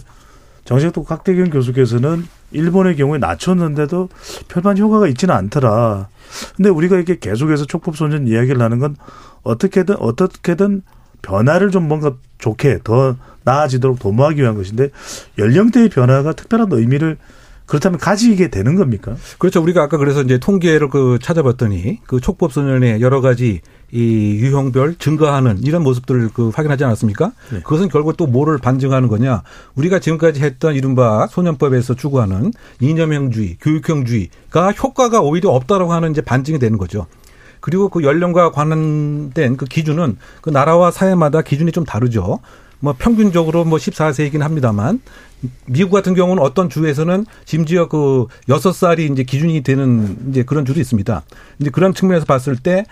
정책도 각대경 교수께서는 일본의 경우에 낮췄는데도 별반 효과가 있지는 않더라. 근데 우리가 이렇게 계속해서 촉법소년 이야기를 하는 건 어떻게든 어떻게든 변화를 좀 뭔가 좋게 더 나아지도록 도모하기 위한 것인데 연령대의 변화가 특별한 의미를 그렇다면 가지게 되는 겁니까? 그렇죠. 우리가 아까 그래서 이제 통계를 그 찾아봤더니 그 촉법 소년의 여러 가지 이 유형별 증가하는 이런 모습들을 그 확인하지 않았습니까? 네. 그것은 결국 또 뭐를 반증하는 거냐? 우리가 지금까지 했던 이른바 소년법에서 추구하는 이념형주의, 교육형주의가 효과가 오히려 없다라고 하는 이제 반증이 되는 거죠. 그리고 그 연령과 관련된 그 기준은 그 나라와 사회마다 기준이 좀 다르죠. 뭐 평균적으로 뭐 14세이긴 합니다만 미국 같은 경우는 어떤 주에서는 심지어 그 여섯 살이 이제 기준이 되는 이제 그런 주도 있습니다. 이제 그런 측면에서 봤을 때,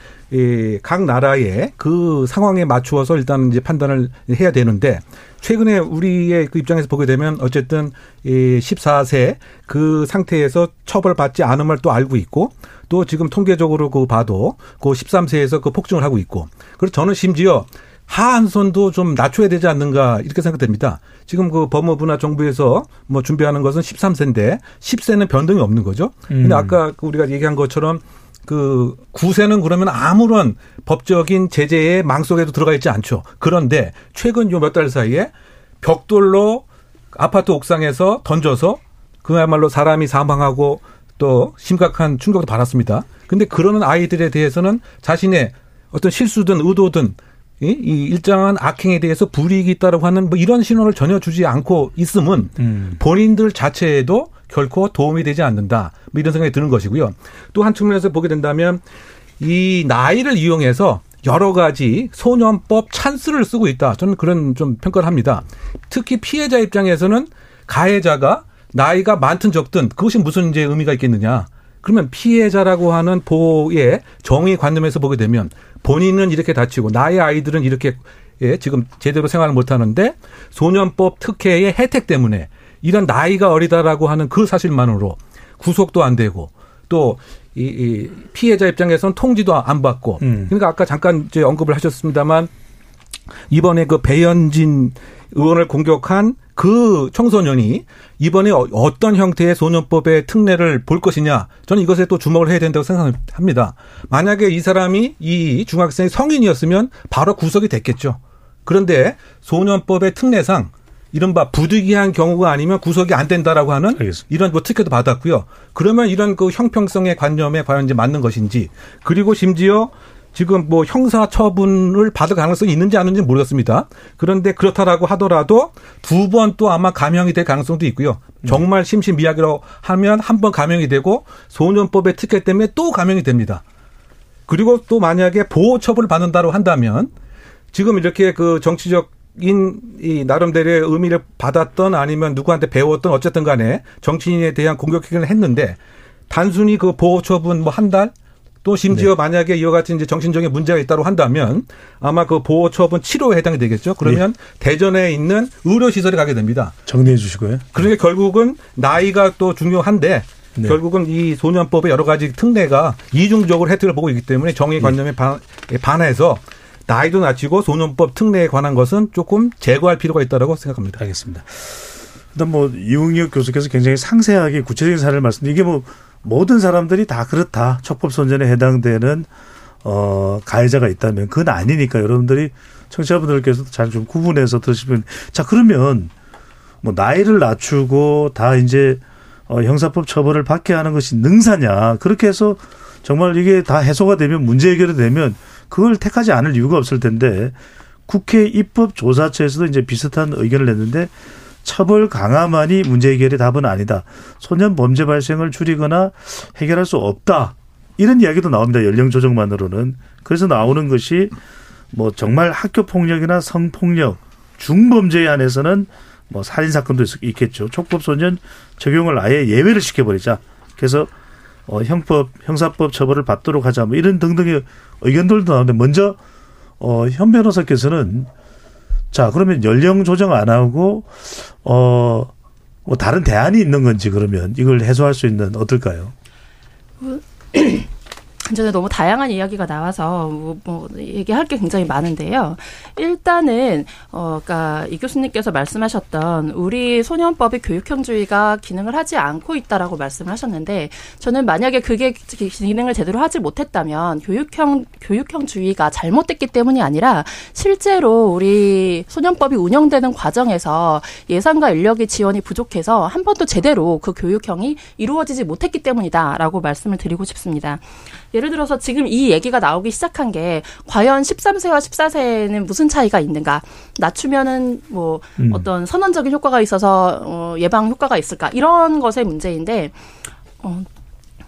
각 나라의 그 상황에 맞추어서 일단 이제 판단을 해야 되는데, 최근에 우리의 그 입장에서 보게 되면 어쨌든 이 14세 그 상태에서 처벌받지 않음을 또 알고 있고, 또 지금 통계적으로 그 봐도 그 13세에서 그 폭증을 하고 있고, 그리고 저는 심지어 하한선도 좀 낮춰야 되지 않는가 이렇게 생각됩니다. 지금 그 법무부나 정부에서 뭐 준비하는 것은 13세인데 10세는 변동이 없는 거죠. 근데 음. 아까 그 우리가 얘기한 것처럼 그 9세는 그러면 아무런 법적인 제재의 망 속에도 들어가 있지 않죠. 그런데 최근 요 몇 달 사이에 벽돌로 아파트 옥상에서 던져서 그야말로 사람이 사망하고 또 심각한 충격도 받았습니다. 근데 그러는 아이들에 대해서는 자신의 어떤 실수든 의도든 이, 일정한 악행에 대해서 불이익이 있다라고 하는 뭐 이런 신호를 전혀 주지 않고 있음은 음. 본인들 자체에도 결코 도움이 되지 않는다. 뭐 이런 생각이 드는 것이고요. 또 한 측면에서 보게 된다면 이 나이를 이용해서 여러 가지 소년법 찬스를 쓰고 있다. 저는 그런 좀 평가를 합니다. 특히 피해자 입장에서는 가해자가 나이가 많든 적든 그것이 무슨 이제 의미가 있겠느냐. 그러면 피해자라고 하는 보호의 정의 관점에서 보게 되면 본인은 이렇게 다치고 나의 아이들은 이렇게 예, 지금 제대로 생활을 못 하는데 소년법 특혜의 혜택 때문에 이런 나이가 어리다라고 하는 그 사실만으로 구속도 안 되고 또 이, 이 피해자 입장에서는 통지도 안 받고 음. 그러니까 아까 잠깐 언급을 하셨습니다만 이번에 그 배현진 의원을 공격한 그 청소년이 이번에 어, 어떤 형태의 소년법의 특례를 볼 것이냐 저는 이것에 또 주목을 해야 된다고 생각합니다. 만약에 이 사람이 이 중학생이 성인이었으면 바로 구속이 됐겠죠. 그런데 소년법의 특례상 이른바 부득이한 경우가 아니면 구속이 안 된다라고 하는 알겠습니다. 이런 뭐 특혜도 받았고요. 그러면 이런 그 형평성의 관념에 과연 이제 맞는 것인지 그리고 심지어 지금 뭐 형사 처분을 받을 가능성이 있는지 아닌지 모르겠습니다. 그런데 그렇다라고 하더라도 두 번 또 아마 감형이 될 가능성도 있고요. 정말 심심미약이라고 하면 한 번 감형이 되고 소년법의 특혜 때문에 또 감형이 됩니다. 그리고 또 만약에 보호 처벌을 받는다고 한다면 지금 이렇게 그 정치적 인 이 나름대로의 의미를 받았던 아니면 누구한테 배웠던 어쨌든 간에 정치인에 대한 공격 행위를 했는데 단순히 그 보호 처분 뭐 한 달? 또 심지어 만약에 이와 같은 이제 정신적인 문제가 있다고 한다면 아마 그 보호 처분 치료에 해당이 되겠죠. 그러면 대전에 있는 의료 시설에 가게 됩니다. 정리해 주시고요. 그러니까 결국은 나이가 또 중요한데 네. 결국은 이 소년법의 여러 가지 특례가 이중적으로 혜택을 보고 있기 때문에 정의 관념에 반- 반해서 나이도 낮추고 소년법 특례에 관한 것은 조금 제거할 필요가 있다고 생각합니다. 알겠습니다. 일단 뭐 이웅혁 교수께서 굉장히 상세하게 구체적인 사례를 말씀. 이게 뭐 모든 사람들이 다 그렇다. 촉법소년에 해당되는 어 가해자가 있다면 그건 아니니까 여러분들이 청취자분들께서도 잘 좀 구분해서 들으시면 자 그러면 뭐 나이를 낮추고 다 이제 어 형사법 처벌을 받게 하는 것이 능사냐 그렇게 해서 정말 이게 다 해소가 되면 문제 해결이 되면 그걸 택하지 않을 이유가 없을 텐데 국회 입법조사처에서도 이제 비슷한 의견을 냈는데 처벌 강화만이 문제 해결의 답은 아니다. 소년 범죄 발생을 줄이거나 해결할 수 없다. 이런 이야기도 나옵니다. 연령 조정만으로는. 그래서 나오는 것이 뭐 정말 학교 폭력이나 성폭력, 중범죄에 한해서는 뭐 살인 사건도 있- 있겠죠. 촉법 소년 적용을 아예 예외를 시켜버리자. 그래서 어, 형법, 형사법 처벌을 받도록 하자. 뭐 이런 등등의 의견들도 나오는데 먼저 어, 현 변호사께서는 자, 그러면 연령 조정 안 하고, 어, 뭐 다른 대안이 있는 건지 그러면 이걸 해소할 수 있는 어떨까요? *clears throat* *clears throat* 전에 너무 다양한 이야기가 나와서 뭐, 뭐 얘기할 게 굉장히 많은데요. 일단은 어 그러니까 이 교수님께서 말씀하셨던 우리 소년법의 교육형주의가 기능을 하지 않고 있다라고 말씀을 하셨는데 저는 만약에 그게 기능을 제대로 하지 못했다면 교육형 교육형주의가 잘못됐기 때문이 아니라 실제로 우리 소년법이 운영되는 과정에서 예산과 인력의 지원이 부족해서 한 번도 제대로 그 교육형이 이루어지지 못했기 때문이다라고 말씀을 드리고 싶습니다. 예를 들어서 지금 이 얘기가 나오기 시작한 게 과연 13세와 14세는 무슨 차이가 있는가? 낮추면은 뭐 음. 어떤 선언적인 효과가 있어서 어, 예방 효과가 있을까? 이런 것의 문제인데 어,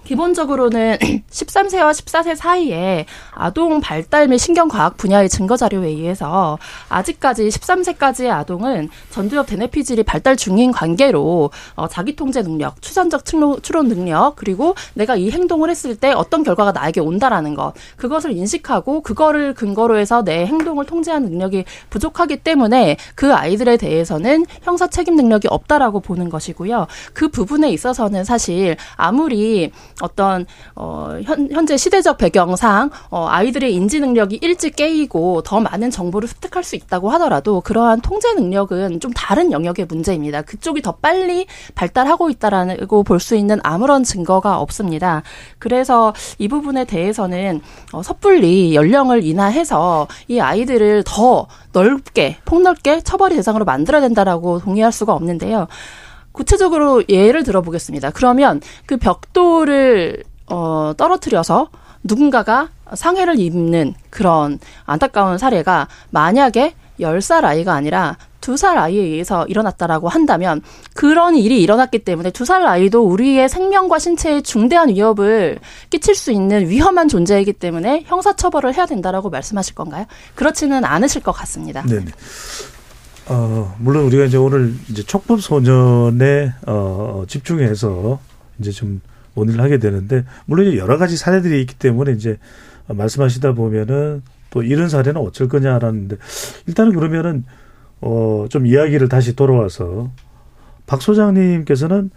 기본적으로는 *clears throat* 13세와 14세 사이에 아동 발달 및 신경과학 분야의 증거 자료에 의해서 아직까지 13세까지의 아동은 전두엽 대뇌피질이 발달 중인 관계로 어, 자기 통제 능력, 추산적 추론, 추론 능력, 그리고 내가 이 행동을 했을 때 어떤 결과가 나에게 온다라는 것, 그것을 인식하고 그거를 근거로 해서 내 행동을 통제하는 능력이 부족하기 때문에 그 아이들에 대해서는 형사 책임 능력이 없다라고 보는 것이고요. 그 부분에 있어서는 사실 아무리 어떤 어 현, 현재 시대적 배경상 어 아이들의 인지 능력이 일찍 깨이고 더 많은 정보를 습득할 수 있다고 하더라도 그러한 통제 능력은 좀 다른 영역의 문제입니다. 그쪽이 더 빨리 발달하고 있다라고 볼 수 있는 아무런 증거가 없습니다. 그래서 이 부분에 대해서는 어 섣불리 연령을 인하해서 이 아이들을 더 넓게 폭넓게 처벌의 대상으로 만들어야 된다라고 동의할 수가 없는데요. 구체적으로 예를 들어보겠습니다. 그러면 그 벽돌을 어, 떨어뜨려서 누군가가 상해를 입는 그런 안타까운 사례가 만약에 10살 아이가 아니라 두 살 아이에 의해서 일어났다라고 한다면 그런 일이 일어났기 때문에 두 살 아이도 우리의 생명과 신체에 중대한 위협을 끼칠 수 있는 위험한 존재이기 때문에 형사처벌을 해야 된다라고 말씀하실 건가요? 그렇지는 않으실 것 같습니다. 네네. 어, 물론 우리가 이제 오늘 이제 촉법 소년에 어, 집중해서 이제 좀 논의를 하게 되는데 물론 여러 가지 사례들이 있기 때문에 이제 말씀하시다 보면은 또 이런 사례는 어쩔 거냐라는데 일단은 그러면은 어, 좀 이야기를 다시 돌아와서 박 소장님께서는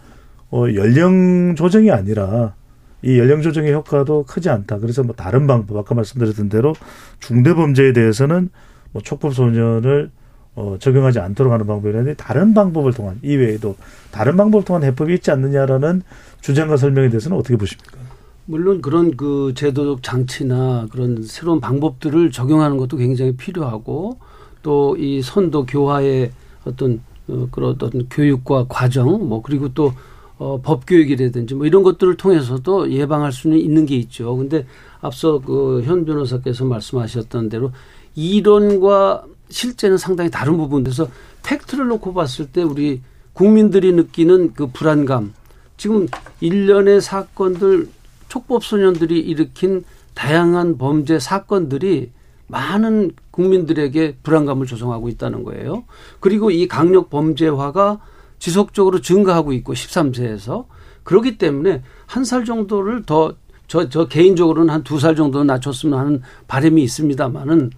어, 연령 조정이 아니라 이 연령 조정의 효과도 크지 않다. 그래서 뭐 다른 방법 아까 말씀드렸던 대로 중대 범죄에 대해서는 뭐 촉법 소년을 어, 적용하지 않도록 하는 방법이라는데 다른 방법을 통한 이외에도 다른 방법을 통한 해법이 있지 않느냐라는 주장과 설명에 대해서는 어떻게 보십니까? 물론 그런 그 제도적 장치나 그런 새로운 방법들을 적용하는 것도 굉장히 필요하고 또 이 선도 교화의 어떤 어, 그런 어떤 교육과 과정 뭐 그리고 또 어, 법 교육이라든지 뭐 이런 것들을 통해서도 예방할 수는 있는 게 있죠. 근데 앞서 그 현 변호사께서 말씀하셨던 대로 이론과 실제는 상당히 다른 부분에서 팩트를 놓고 봤을 때 우리 국민들이 느끼는 그 불안감. 지금 일련의 사건들 촉법 소년들이 일으킨 다양한 범죄 사건들이 많은 국민들에게 불안감을 조성하고 있다는 거예요. 그리고 이 강력 범죄화가 지속적으로 증가하고 있고 13세에서. 그렇기 때문에 한 살 정도를 더 저, 저 개인적으로는 한 두 살 정도 낮췄으면 하는 바람이 있습니다만은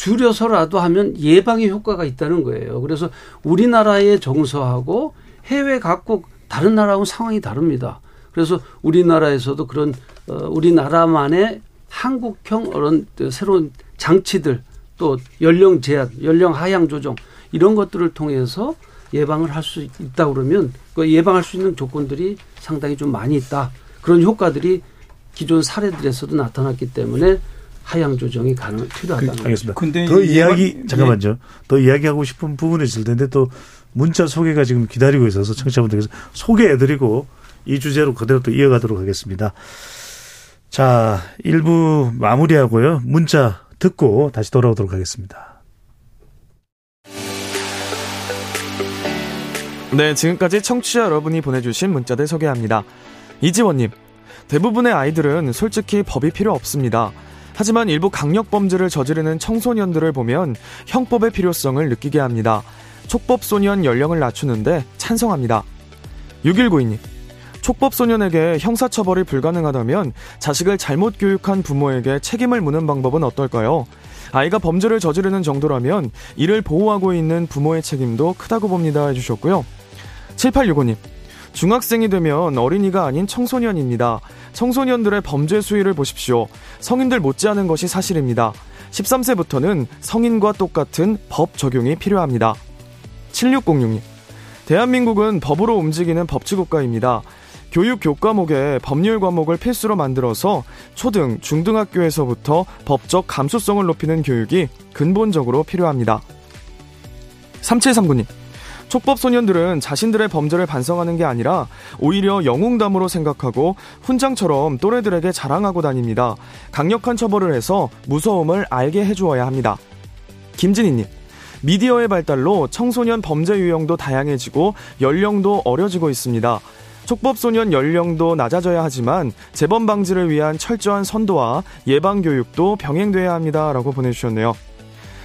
줄여서라도 하면 예방의 효과가 있다는 거예요. 그래서 우리나라의 정서하고 해외 각국 다른 나라하고 상황이 다릅니다. 그래서 우리나라에서도 그런 어, 우리나라만의 한국형 그런 새로운 장치들 또 연령 제한, 연령 하향 조정 이런 것들을 통해서 예방을 할 수 있다 그러면 그 예방할 수 있는 조건들이 상당히 좀 많이 있다. 그런 효과들이 기존 사례들에서도 나타났기 때문에 하향 조정이 가능 필요하다는 그, 알겠습니다. 근데 더 이야기 예. 잠깐만요. 더 이야기하고 싶은 부분이 있을 텐데 또 문자 소개가 지금 기다리고 있어서 청취자분들께서 소개해드리고 이 주제로 그대로 또 이어가도록 하겠습니다. 자, 일부 마무리하고요. 문자 듣고 다시 돌아오도록 하겠습니다. 네, 지금까지 청취자 여러분이 보내주신 문자들 소개합니다. 이지원님, 대부분의 아이들은 솔직히 법이 필요 없습니다. 하지만 일부 강력범죄를 저지르는 청소년들을 보면 형법의 필요성을 느끼게 합니다. 촉법소년 연령을 낮추는데 찬성합니다. 6192님, 촉법소년에게 형사처벌이 불가능하다면 자식을 잘못 교육한 부모에게 책임을 묻는 방법은 어떨까요? 아이가 범죄를 저지르는 정도라면 이를 보호하고 있는 부모의 책임도 크다고 봅니다 해주셨고요. 7865님. 중학생이 되면 어린이가 아닌 청소년입니다. 청소년들의 범죄 수위를 보십시오. 성인들 못지않은 것이 사실입니다. 13세부터는 성인과 똑같은 법 적용이 필요합니다. 7606님. 대한민국은 법으로 움직이는 법치국가입니다. 교육 교과목에 법률 과목을 필수로 만들어서 초등, 중등학교에서부터 법적 감수성을 높이는 교육이 근본적으로 필요합니다. 3739님. 촉법 소년들은 자신들의 범죄를 반성하는 게 아니라 오히려 영웅담으로 생각하고 훈장처럼 또래들에게 자랑하고 다닙니다. 강력한 처벌을 해서 무서움을 알게 해주어야 합니다. 김진희님. 미디어의 발달로 청소년 범죄 유형도 다양해지고 연령도 어려지고 있습니다. 촉법소년 연령도 낮아져야 하지만 재범 방지를 위한 철저한 선도와 예방 교육도 병행돼야 합니다 라고 보내주셨네요.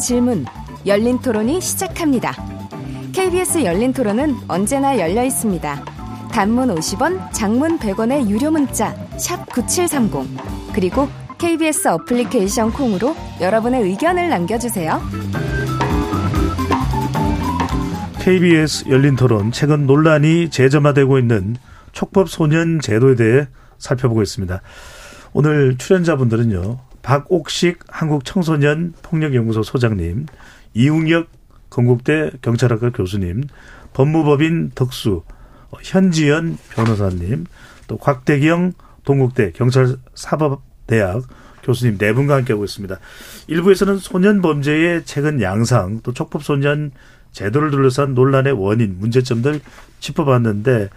질문 열린 토론이 시작합니다. KBS 열린 토론은 언제나 열려 있습니다. 단문 50원, 장문 100원의 유료 문자 샵9730 그리고 KBS 어플리케이션 콩으로 여러분의 의견을 남겨주세요. KBS 열린 토론 최근 논란이 재점화되고 있는 촉법 소년 제도에 대해 살펴보고 있습니다. 오늘 출연자분들은요. 박옥식 한국 청소년 폭력연구소 소장님, 이웅혁 건국대 경찰학과 교수님, 법무법인 덕수 어, 현지연 변호사님, 또 곽대경 동국대 경찰사법대학 교수님 네 분과 함께하고 있습니다. 일부에서는 소년 범죄의 최근 양상, 또 촉법 소년 제도를 둘러싼 논란의 원인, 문제점들 짚어봤는데,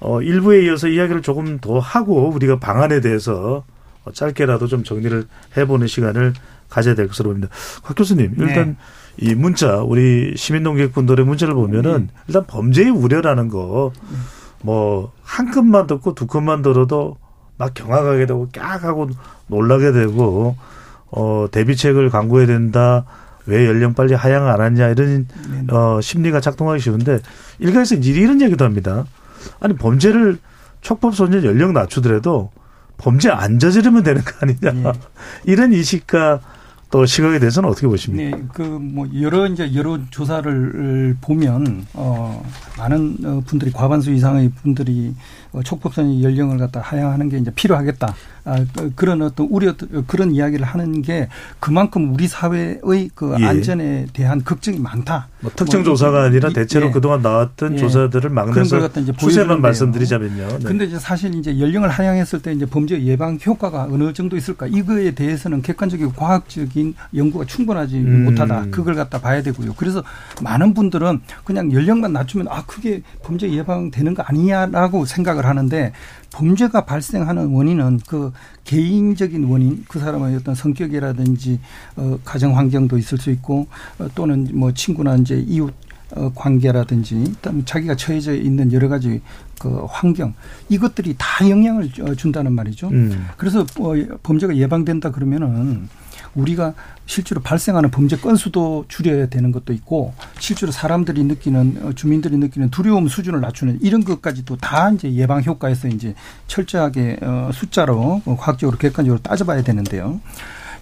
어, 일부에 이어서 이야기를 조금 더 하고 우리가 방안에 대해서 어, 짧게라도 좀 정리를 해보는 시간을 가져야 될 것으로 보입니다. 곽 교수님, 일단 네. 이 문자, 우리 시민농객분들의 문자를 보면은 네. 일단 범죄의 우려라는 거, 뭐, 한 컷만 듣고 두 컷만 들어도 막 경악하게 되고 깍 하고 놀라게 되고, 어, 대비책을 강구해야 된다. 왜 연령 빨리 하향 안 하냐 이런 네. 어 심리가 작동하기 쉬운데 일각에서 이런 얘기도 합니다. 아니 범죄를 촉법 소년 연령 낮추더라도 범죄 안 저지르면 되는 거 아니냐. 예. *laughs* 이런 인식과 또 시각에 대해서는 어떻게 보십니까? 네, 그뭐 여러 이제 여러 조사를 보면 어 많은 어, 분들이 과반수 이상의 분들이 어, 촉법선의 연령을 갖다 하향하는 게 이제 필요하겠다. 아, 그, 그런 어떤 우려 그런 이야기를 하는 게 그만큼 우리 사회의 그 예. 안전에 대한 걱정이 많다. 뭐 특정 뭐 조사가 아니라 이- 대체로 예. 그동안 나왔던 예. 조사들을 막내서 추세만. 말씀드리자면요. 네. 근데 이제 사실 이제 연령을 하향했을 때 이제 범죄 예방 효과가 어느 정도 있을까? 이거에 대해서는 객관적이고 과학적인 연구가 충분하지 음. 못하다. 그걸 갖다 봐야 되고요. 그래서 많은 분들은 그냥 연령만 낮추면 아 그게 범죄 예방되는 거 아니냐라고 생각을 하는데 범죄가 발생하는 원인은 그 개인적인 원인, 그 사람의 어떤 성격이라든지 어 가정 환경도 있을 수 있고 어, 또는 뭐 친구나 이제 이웃 어, 관계라든지 또는 자기가 처해져 있는 여러 가지 그 환경 이것들이 다 영향을 주- 준다는 말이죠. 음. 그래서 어, 범죄가 예방된다 그러면은 우리가 실제로 발생하는 범죄 건수도 줄여야 되는 것도 있고 실제로 사람들이 느끼는 어, 주민들이 느끼는 두려움 수준을 낮추는 이런 것까지도 다 이제 예방 효과에서 이제 철저하게 어, 숫자로 어, 과학적으로 객관적으로 따져봐야 되는데요.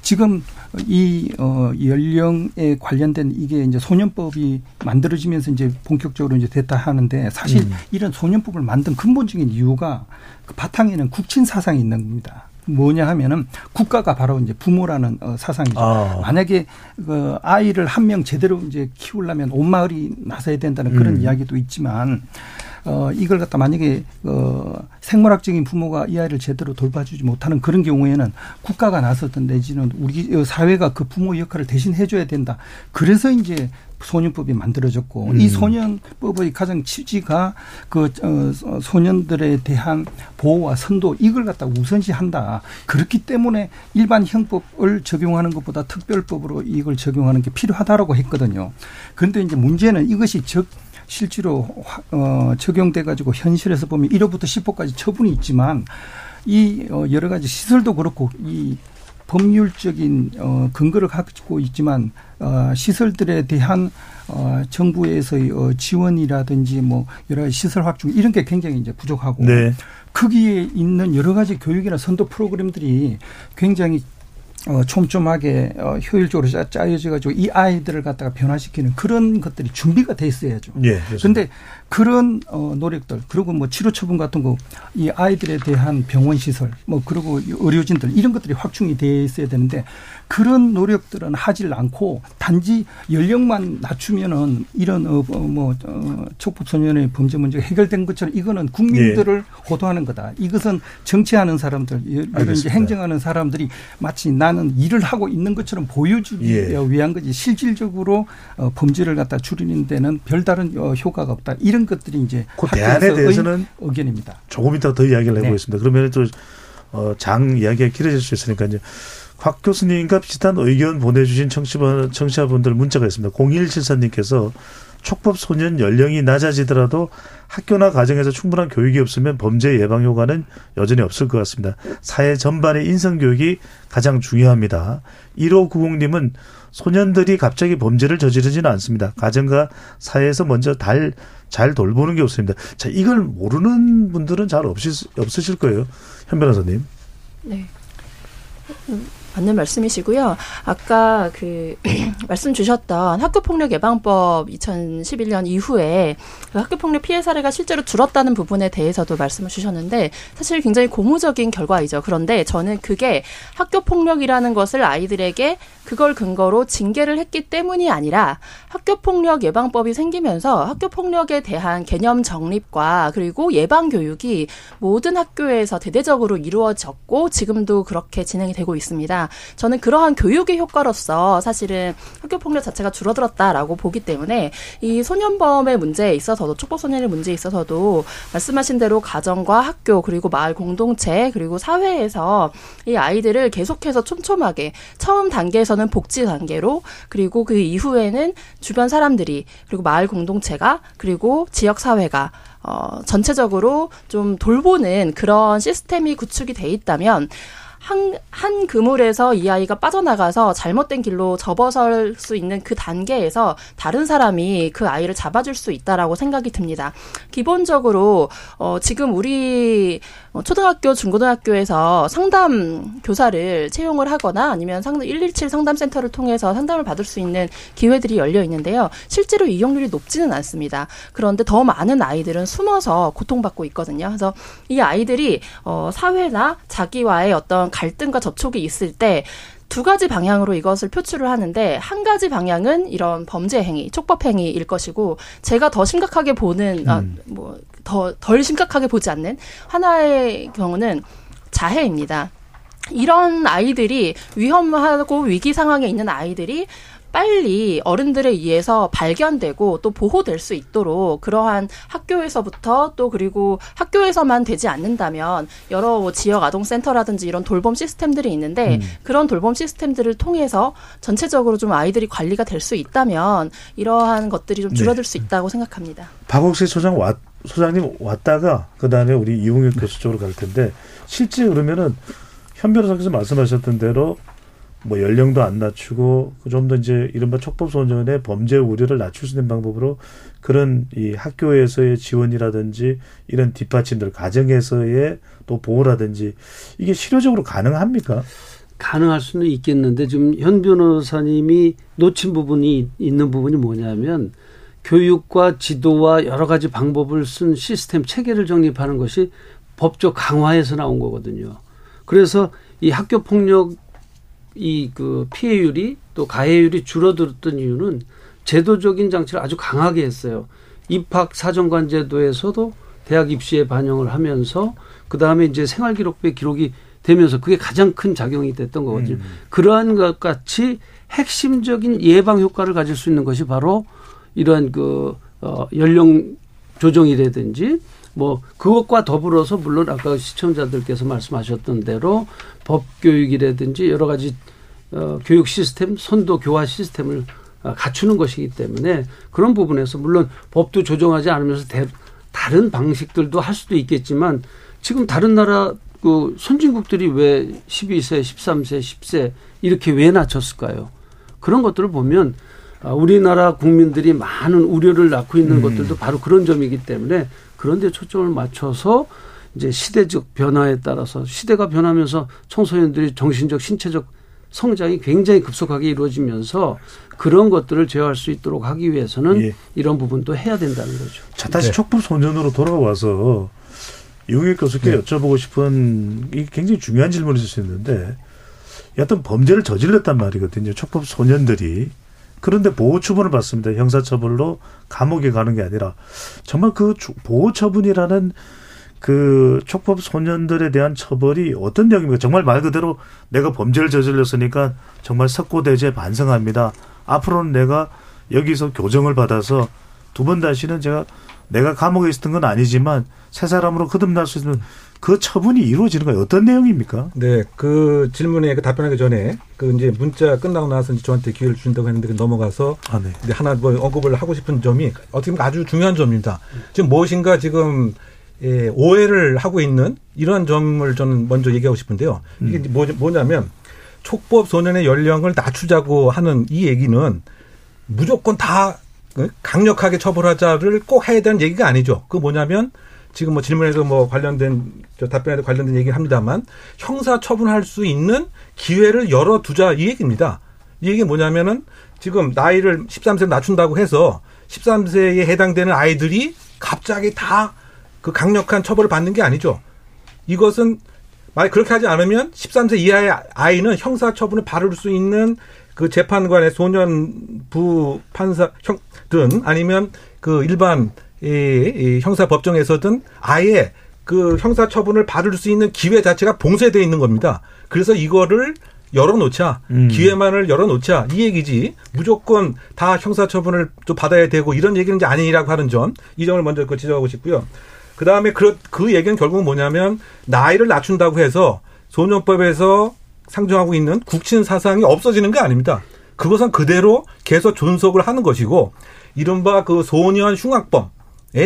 지금 이 어, 연령에 관련된 이게 이제 소년법이 만들어지면서 이제 본격적으로 이제 됐다 하는데 사실 음. 이런 소년법을 만든 근본적인 이유가 그 바탕에는 국친 사상이 있는 겁니다. 뭐냐 하면은 국가가 바로 이제 부모라는 어, 사상이죠. 아. 만약에 그 아이를 한 명 제대로 이제 키우려면 온 마을이 나서야 된다는 그런 음. 이야기도 있지만 어 이걸 갖다 만약에 어 생물학적인 부모가 이 아이를 제대로 돌봐주지 못하는 그런 경우에는 국가가 나섰던 내지는 우리 어, 사회가 그 부모 역할을 대신 해줘야 된다. 그래서 이제 소년법이 만들어졌고 음. 이 소년법의 가장 취지가 그 어, 소년들에 대한 보호와 선도 이걸 갖다 우선시한다. 그렇기 때문에 일반 형법을 적용하는 것보다 특별법으로 이걸 적용하는 게 필요하다라고 했거든요. 그런데 이제 문제는 이것이 적 실제로 화- 어, 적용돼 가지고 현실에서 보면 1호부터 10호까지 처분이 있지만 이 어, 여러 가지 시설도 그렇고 이 법률적인 어, 근거를 갖고 있지만 어, 시설들에 대한 어, 정부에서의 어, 지원이라든지 뭐 여러 가지 시설 확충 이런 게 굉장히 이제 부족하고 네. 거기에 있는 여러 가지 교육이나 선도 프로그램들이 굉장히 어, 촘촘하게 어, 효율적으로 짜- 짜여져 가지고 이 아이들을 갖다가 변화시키는 그런 것들이 준비가 돼 있어야죠. 예. 근데 그런 어 노력들 그리고 뭐 치료 처분 같은 거 이 아이들에 대한 병원 시설 뭐 그리고 이 의료진들 이런 것들이 확충이 돼 있어야 되는데 그런 노력들은 하질 않고 단지 연령만 낮추면은 이런 어뭐 어, 촉법 소년의 범죄 문제가 해결된 것처럼 이거는 국민들을 호도하는 거다. 이것은 정치하는 사람들 이런 이제. 행정하는 사람들이 마치 나는 일을 하고 있는 것처럼 보여주기 예. 위한 거지 실질적으로 어, 범죄를 갖다 줄이는 데는 별다른 어, 효과가 없다. 이런 것들이 이제 그 대안에 대해서는 의견입니다. 조금 이따 더 이야기를 네. 해보겠습니다. 그러면 또, 어, 장 이야기가 길어질 수 있으니까 이제 곽 교수님과 비슷한 의견 보내주신 청취자, 청취자분들 문자가 있습니다. 0174님께서 촉법 소년 연령이 낮아지더라도 학교나 가정에서 충분한 교육이 없으면 범죄 예방 효과는 여전히 없을 것 같습니다. 사회 전반의 인성 교육이 가장 중요합니다. 1590님은 소년들이 갑자기 범죄를 저지르지는 않습니다. 가정과 사회에서 먼저 달, 잘 돌보는 게 좋습니다. 자, 이걸 모르는 분들은 잘 없으실, 없으실 거예요. 현 변호사님. 네. 음, 맞는 말씀이시고요. 아까 그 *clears throat* 말씀 주셨던 학교폭력 예방법 2011년 이후에 그 학교폭력 피해 사례가 실제로 줄었다는 부분에 대해서도 말씀을 주셨는데 사실 굉장히 고무적인 결과이죠. 그런데 저는 그게 학교폭력이라는 것을 아이들에게 그걸 근거로 징계를 했기 때문이 아니라 학교폭력 예방법이 생기면서 학교폭력에 대한 개념 정립과 그리고 예방 교육이 모든 학교에서 대대적으로 이루어졌고 지금도 그렇게 진행이 되고 있습니다. 저는 그러한 교육의 효과로서 사실은 학교 폭력 자체가 줄어들었다라고 보기 때문에 이 소년범의 문제에 있어서도 촉법 소년의 문제에 있어서도 말씀하신 대로 가정과 학교 그리고 마을 공동체 그리고 사회에서 이 아이들을 계속해서 촘촘하게 처음 단계에서는 복지 단계로 그리고 그 이후에는 주변 사람들이 그리고 마을 공동체가 그리고 지역 사회가 어 전체적으로 좀 돌보는 그런 시스템이 구축이 돼 있다면 한, 한 그물에서 이 아이가 빠져나가서 잘못된 길로 접어설 수 있는 그 단계에서 다른 사람이 그 아이를 잡아줄 수 있다라고 생각이 듭니다. 기본적으로, 어, 지금 우리 초등학교, 중고등학교에서 상담 교사를 채용을 하거나 아니면 상담 117 상담센터를 통해서 상담을 받을 수 있는 기회들이 열려 있는데요. 실제로 이용률이 높지는 않습니다. 그런데 더 많은 아이들은 숨어서 고통받고 있거든요. 그래서 이 아이들이 어, 사회나 자기와의 어떤 갈등과 접촉이 있을 때 두 가지 방향으로 이것을 표출을 하는데 한 가지 방향은 이런 범죄 행위, 촉법 행위일 것이고 제가 더 심각하게 보는 아, 음. 뭐더 덜 심각하게 보지 않는 하나의 경우는 자해입니다. 이런 아이들이 위험하고 위기 상황에 있는 아이들이 빨리 어른들에 의해서 발견되고 또 보호될 수 있도록 그러한 학교에서부터 또 그리고 학교에서만 되지 않는다면 여러 뭐 지역 아동센터라든지 이런 돌봄 시스템들이 있는데 음. 그런 돌봄 시스템들을 통해서 전체적으로 좀 아이들이 관리가 될 수 있다면 이러한 것들이 좀 줄어들 수 있다고 생각합니다. 박옥세 소장 왔, 소장님 왔다가 그 다음에 우리 이웅혁 교수 쪽으로 갈 텐데 실제 그러면은 현 변호사께서 말씀하셨던 대로 뭐 연령도 안 낮추고 좀 더 이제 이른바 촉법 소년의 범죄 우려를 낮출 수 있는 방법으로 그런 이 학교에서의 지원이라든지 이런 뒷받침들 가정에서의 또 보호라든지 이게 실효적으로 가능합니까? 가능할 수는 있겠는데 지금 현 변호사님이 놓친 부분이 있는 부분이 뭐냐면 교육과 지도와 여러 가지 방법을 쓴 시스템 체계를 정립하는 것이 법적 강화에서 나온 거거든요. 그래서 이 학교 폭력 이 그 피해율이 또 가해율이 줄어들었던 이유는 제도적인 장치를 아주 강하게 했어요. 입학 사정관 제도에서도 대학 입시에 반영을 하면서 그 다음에 이제 생활기록부에 기록이 되면서 그게 가장 큰 작용이 됐던 거거든요. 그러한 것 같이 핵심적인 예방 효과를 가질 수 있는 것이 바로 이러한 그 어, 연령 조정이라든지 뭐 그것과 더불어서 물론 아까 시청자들께서 말씀하셨던 대로 법 교육이라든지 여러 가지 어, 교육 시스템, 선도 교화 시스템을 어, 갖추는 것이기 때문에 그런 부분에서 물론 법도 조정하지 않으면서 대, 다른 방식들도 할 수도 있겠지만 지금 다른 나라 그 선진국들이 왜 12세, 13세, 10세 이렇게 왜 낮췄을까요? 그런 것들을 보면 아, 우리나라 국민들이 많은 우려를 낳고 있는 음. 것들도 바로 그런 점이기 때문에 그런 데 초점을 맞춰서 이제 시대적 변화에 따라서 시대가 변하면서 청소년들이 정신적, 신체적 성장이 굉장히 급속하게 이루어지면서 그런 것들을 제어할 수 있도록 하기 위해서는 예. 이런 부분도 해야 된다는 거죠. 자, 다시 네. 촉법 소년으로 돌아와서 이웅혁 교수께 네. 여쭤보고 싶은 이게 굉장히 중요한 질문일 수 있는데 어떤 범죄를 저질렀단 말이거든요. 촉법 소년들이. 그런데 보호 처분을 받습니다. 형사 처벌로 감옥에 가는 게 아니라 정말 그 주- 보호 처분이라는 그 촉법 소년들에 대한 처벌이 어떤 내용입니까? 정말 말 그대로 내가 범죄를 저질렀으니까 정말 석고대죄 반성합니다. 앞으로는 내가 여기서 교정을 받아서 두 번 다시는 제가 내가 감옥에 있었던 건 아니지만 새 사람으로 거듭날 수 있는 그 처분이 이루어지는 거예요. 어떤 내용입니까? 네, 그 질문에 그 답변하기 전에 그 이제 문자 끝나고 나서 이제 저한테 기회를 준다고 했는데 그 넘어가서 아, 네. 이제 하나 뭐 언급을 하고 싶은 점이 어떻게 보면 아주 중요한 점입니다. 지금 무엇인가 지금 예, 오해를 하고 있는 이러한 점을 저는 먼저 얘기하고 싶은데요. 이게 이제 뭐, 뭐냐면 촉법 소년의 연령을 낮추자고 하는 이 얘기는 무조건 다 어? 강력하게 처벌하자를 꼭 해야 되는 얘기가 아니죠. 그 뭐냐면 지금 뭐 질문에도 뭐 관련된 저 답변에도 관련된 얘기를 합니다만 형사 처분할 수 있는 기회를 열어 두자 이 얘기입니다. 이 얘기 뭐냐면은 지금 나이를 13세 낮춘다고 해서 13세에 해당되는 아이들이 갑자기 다 그 강력한 처벌을 받는 게 아니죠. 이것은 만약 그렇게 하지 않으면 13세 이하의 아이는 형사 처분을 받을 수 있는 그 재판관의 소년부 판사 형든 아니면 그 일반 이, 이 형사 법정에서든 아예 그 형사 처분을 받을 수 있는 기회 자체가 봉쇄되어 있는 겁니다. 그래서 이거를 열어놓자 음. 기회만을 열어놓자 이 얘기지 무조건 다 형사 처분을 좀 받아야 되고 이런 얘기는 이제 아니라고 하는 점 이 점을 먼저 그 지적하고 싶고요. 그 다음에 그, 그 얘기는 결국은 뭐냐면 나이를 낮춘다고 해서 소년법에서 상정하고 있는 국친 사상이 없어지는 게 아닙니다. 그것은 그대로 계속 존속을 하는 것이고 이른바 그 소년 흉악범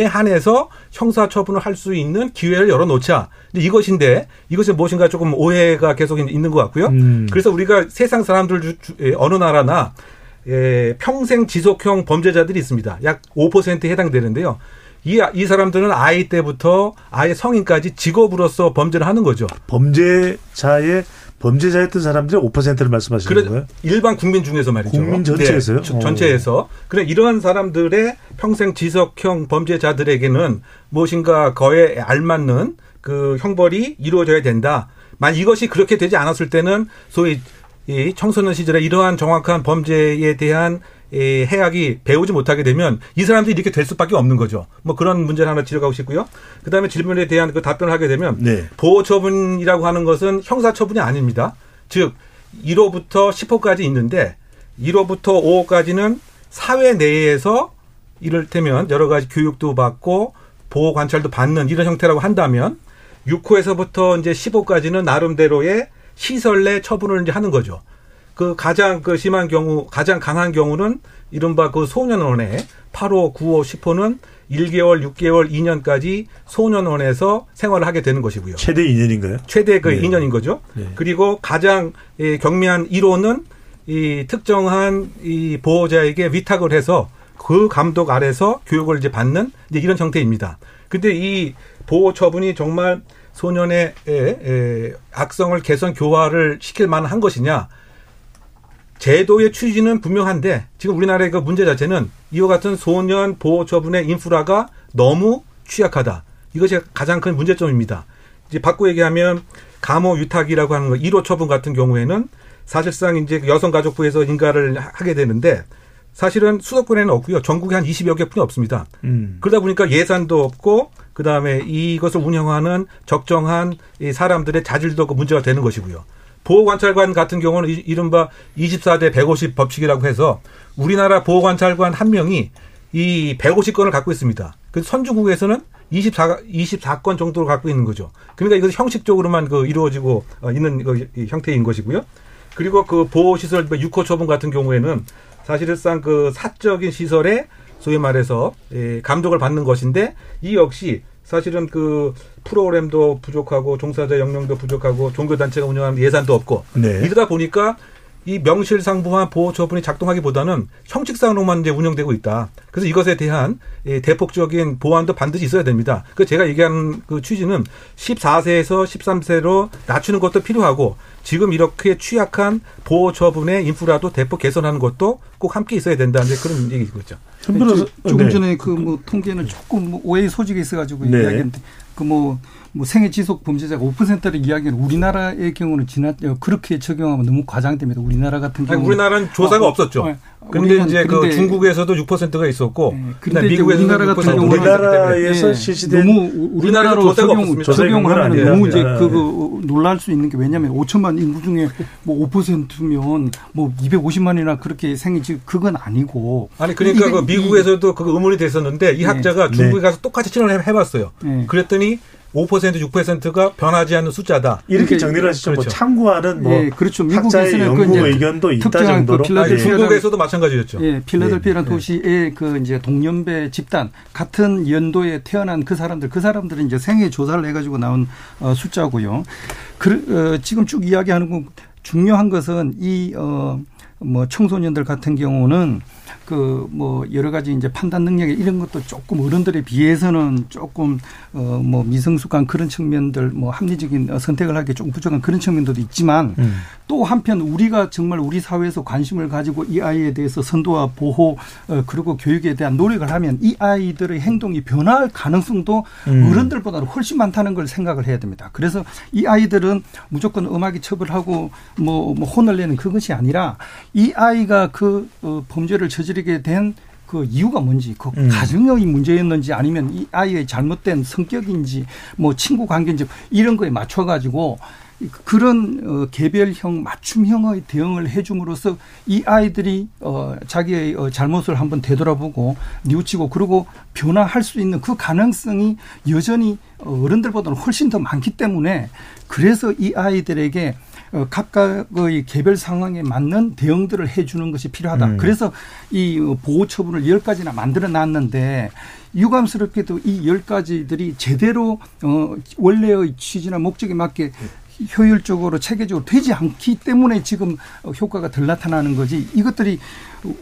한해서 형사 처분을 할 수 있는 기회를 열어놓자. 이것인데 이것이 무엇인가 조금 오해가 계속 있는 것 같고요. 음. 그래서 우리가 세상 사람들 주, 주, 어느 나라나 예, 평생 지속형 범죄자들이 있습니다. 약 5%에 해당되는데요. 이, 이 사람들은 아이 때부터 아예 성인까지 직업으로서 범죄를 하는 거죠. 범죄자의 범죄자였던 사람들의 5%를 말씀하시는 그래, 거예요? 일반 국민 중에서 말이죠. 국민 전체에서요? 네, 전체에서. 그래 이러한 사람들의 평생 지속형 범죄자들에게는 무엇인가 거에 알맞는 그 형벌이 이루어져야 된다. 만 이것이 그렇게 되지 않았을 때는 소위 이 청소년 시절에 이러한 정확한 범죄에 대한 이 해악이 배우지 못하게 되면 이 사람들이 이렇게 될 수밖에 없는 거죠. 뭐 그런 문제를 하나 지적하고 싶고요. 그 다음에 질문에 대한 그 답변을 하게 되면 네. 보호 처분이라고 하는 것은 형사 처분이 아닙니다. 즉 1호부터 10호까지 있는데 1호부터 5호까지는 사회 내에서 이를테면 여러 가지 교육도 받고 보호 관찰도 받는 이런 형태라고 한다면 6호에서부터 이제 15까지는 나름대로의 시설 내 처분을 이제 하는 거죠. 그 가장 그 심한 경우, 가장 강한 경우는 이른바 그 소년원에 8호, 9호, 10호는 1개월, 6개월, 2년까지 소년원에서 생활을 하게 되는 것이고요. 최대 2년인가요? 최대 그 네. 2년인 거죠. 네. 그리고 가장 경미한 1호는 이 특정한 이 보호자에게 위탁을 해서 그 감독 아래서 교육을 이제 받는 이제 이런 형태입니다. 근데 이 보호 처분이 정말 소년의 에, 악성을 개선 교화를 시킬 만한 것이냐? 제도의 취지는 분명한데 지금 우리나라의 그 문제 자체는 이와 같은 소년 보호 처분의 인프라가 너무 취약하다. 이것이 가장 큰 문제점입니다. 이제 바꿔 얘기하면 감호 유탁이라고 하는 거 1호 처분 같은 경우에는 사실상 이제 여성가족부에서 인가를 하게 되는데 사실은 수도권에는 없고요. 전국에 한 20여 개 뿐이 없습니다. 음. 그러다 보니까 예산도 없고 그다음에 이것을 운영하는 적정한 이 사람들의 자질도 그 문제가 되는 것이고요. 보호관찰관 같은 경우는 이른바 24대 150 법칙이라고 해서 우리나라 보호관찰관 한 명이 이 150건을 갖고 있습니다. 그 선주국에서는 24, 24건 정도로 갖고 있는 거죠. 그러니까 이것은 형식적으로만 그 이루어지고 어, 있는 그 형태인 것이고요. 그리고 그 보호시설 6호 뭐 처분 같은 경우에는 사실상 그 사적인 시설에 소위 말해서 예, 감독을 받는 것인데 이 역시 사실은 그 프로그램도 부족하고 종사자 역량도 부족하고 종교 단체가 운영하는 예산도 없고 네. 이러다 보니까 이 명실상부한 보호 처분이 작동하기보다는 형식상으로만 이제 운영되고 있다. 그래서 이것에 대한 대폭적인 보완도 반드시 있어야 됩니다. 그 제가 얘기하는 그 취지는 14세에서 13세로 낮추는 것도 필요하고 지금 이렇게 취약한 보호 처분의 인프라도 대폭 개선하는 것도 꼭 함께 있어야 된다는 그런 얘기죠. 네, 조금 네. 전에 그 뭐 통계는 조금 뭐 오해 소지가 있어가지고 네. 이야기했는데 그뭐 뭐 생애 지속 범죄자가 5%를 이야기하는 우리나라의 경우는 지나 어, 그렇게 적용하면 너무 과장됩니다. 우리나라 같은 경우 우리나라는 조사가 어, 없었죠. 어, 그런데 이제 그 중국에서도 6%가 있었고 네, 그런데 미국에서 우리나라 같은 경우는 우리나라에서 실시된 너무 우리나라로 적용 적용하면 너무 이제 그, 그 놀랄 수 있는 게 왜냐하면 5천만 인구 중에 뭐 5%면 뭐 250만이나 그렇게 생기지 그건 아니고 아니 그러니까 그 미국에서도 그 의문이 됐었는데 이 네. 학자가 네. 중국에 가서 똑같이 실험을 해봤어요. 네. 그랬더니 5% 6%가 변하지 않는 숫자다. 이렇게 정리를 하시죠. 뭐 그렇죠. 뭐 참고하는 뭐 예, 그렇죠. 미국에서는 연구 그 의견도 있다 그 정도로. 그 아니, 중국에서도 마찬가지였죠. 예, 필라델피아라는 예, 도시의 그 이제 동년배 집단 같은 연도에 태어난 그 사람들 그 사람들은 이제 생애 조사를 해가지고 나온 어, 숫자고요. 그, 어, 지금 쭉 이야기하는 건 중요한 것은 이 어. 뭐 청소년들 같은 경우는 그 뭐 여러 가지 이제 판단 능력 이런 것도 조금 어른들에 비해서는 조금 어 뭐 미성숙한 그런 측면들 뭐 합리적인 선택을 하기 조금 부족한 그런 측면도 있지만 음. 또 한편 우리가 정말 우리 사회에서 관심을 가지고 이 아이에 대해서 선도와 보호 어 그리고 교육에 대한 노력을 하면 이 아이들의 행동이 변할 가능성도 음. 어른들보다 훨씬 많다는 걸 생각을 해야 됩니다. 그래서 이 아이들은 무조건 음악이 처벌하고 뭐, 뭐 혼을 내는 그것이 아니라 이 아이가 그 어, 범죄를 저지르 게 된 그 이유가 뭔지, 그 음. 가정의 문제였는지 아니면 이 아이의 잘못된 성격인지 뭐 친구 관계인지 이런 거에 맞춰 가지고 그런 어, 개별형 맞춤형의 대응을 해줌으로써 이 아이들이 어, 자기의 어, 잘못을 한번 되돌아보고 뉘우치고 그리고 변화할 수 있는 그 가능성이 여전히 어른들보다는 훨씬 더 많기 때문에 그래서 이 아이들에게 어, 각각의 개별 상황에 맞는 대응들을 해주는 것이 필요하다. 음. 그래서 이 보호 처분을 열 가지나 만들어 놨는데 유감스럽게도 이 열 가지들이 제대로 어 원래의 취지나 목적에 맞게 효율적으로 체계적으로 되지 않기 때문에 지금 효과가 덜 나타나는 거지 이것들이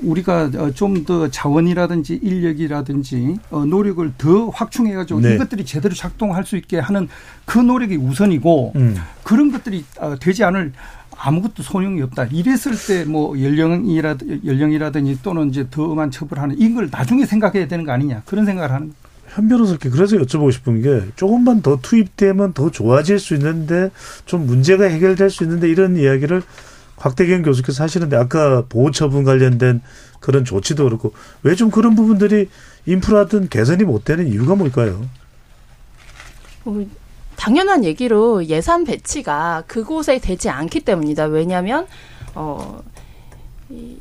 우리가 좀 더 자원이라든지 인력이라든지 어, 노력을 더 확충해가지고 네. 이것들이 제대로 작동할 수 있게 하는 그 노력이 우선이고 음. 그런 것들이 어, 되지 않을 아무것도 소용이 없다. 이랬을 때 뭐 연령이라 연령이라든지 또는 이제 더 엄한 처벌하는 이걸 나중에 생각해야 되는 거 아니냐 그런 생각을 하는. 현 변호사께 그래서 여쭤보고 싶은 게 조금만 더 투입되면 더 좋아질 수 있는데 좀 문제가 해결될 수 있는데 이런 이야기를 곽대경 교수께서 하시는데 아까 보호처분 관련된 그런 조치도 그렇고 왜 좀 그런 부분들이 인프라든 개선이 못 되는 이유가 뭘까요? 어, 당연한 얘기로 예산 배치가 그곳에 되지 않기 때문이다. 왜냐하면 어, 이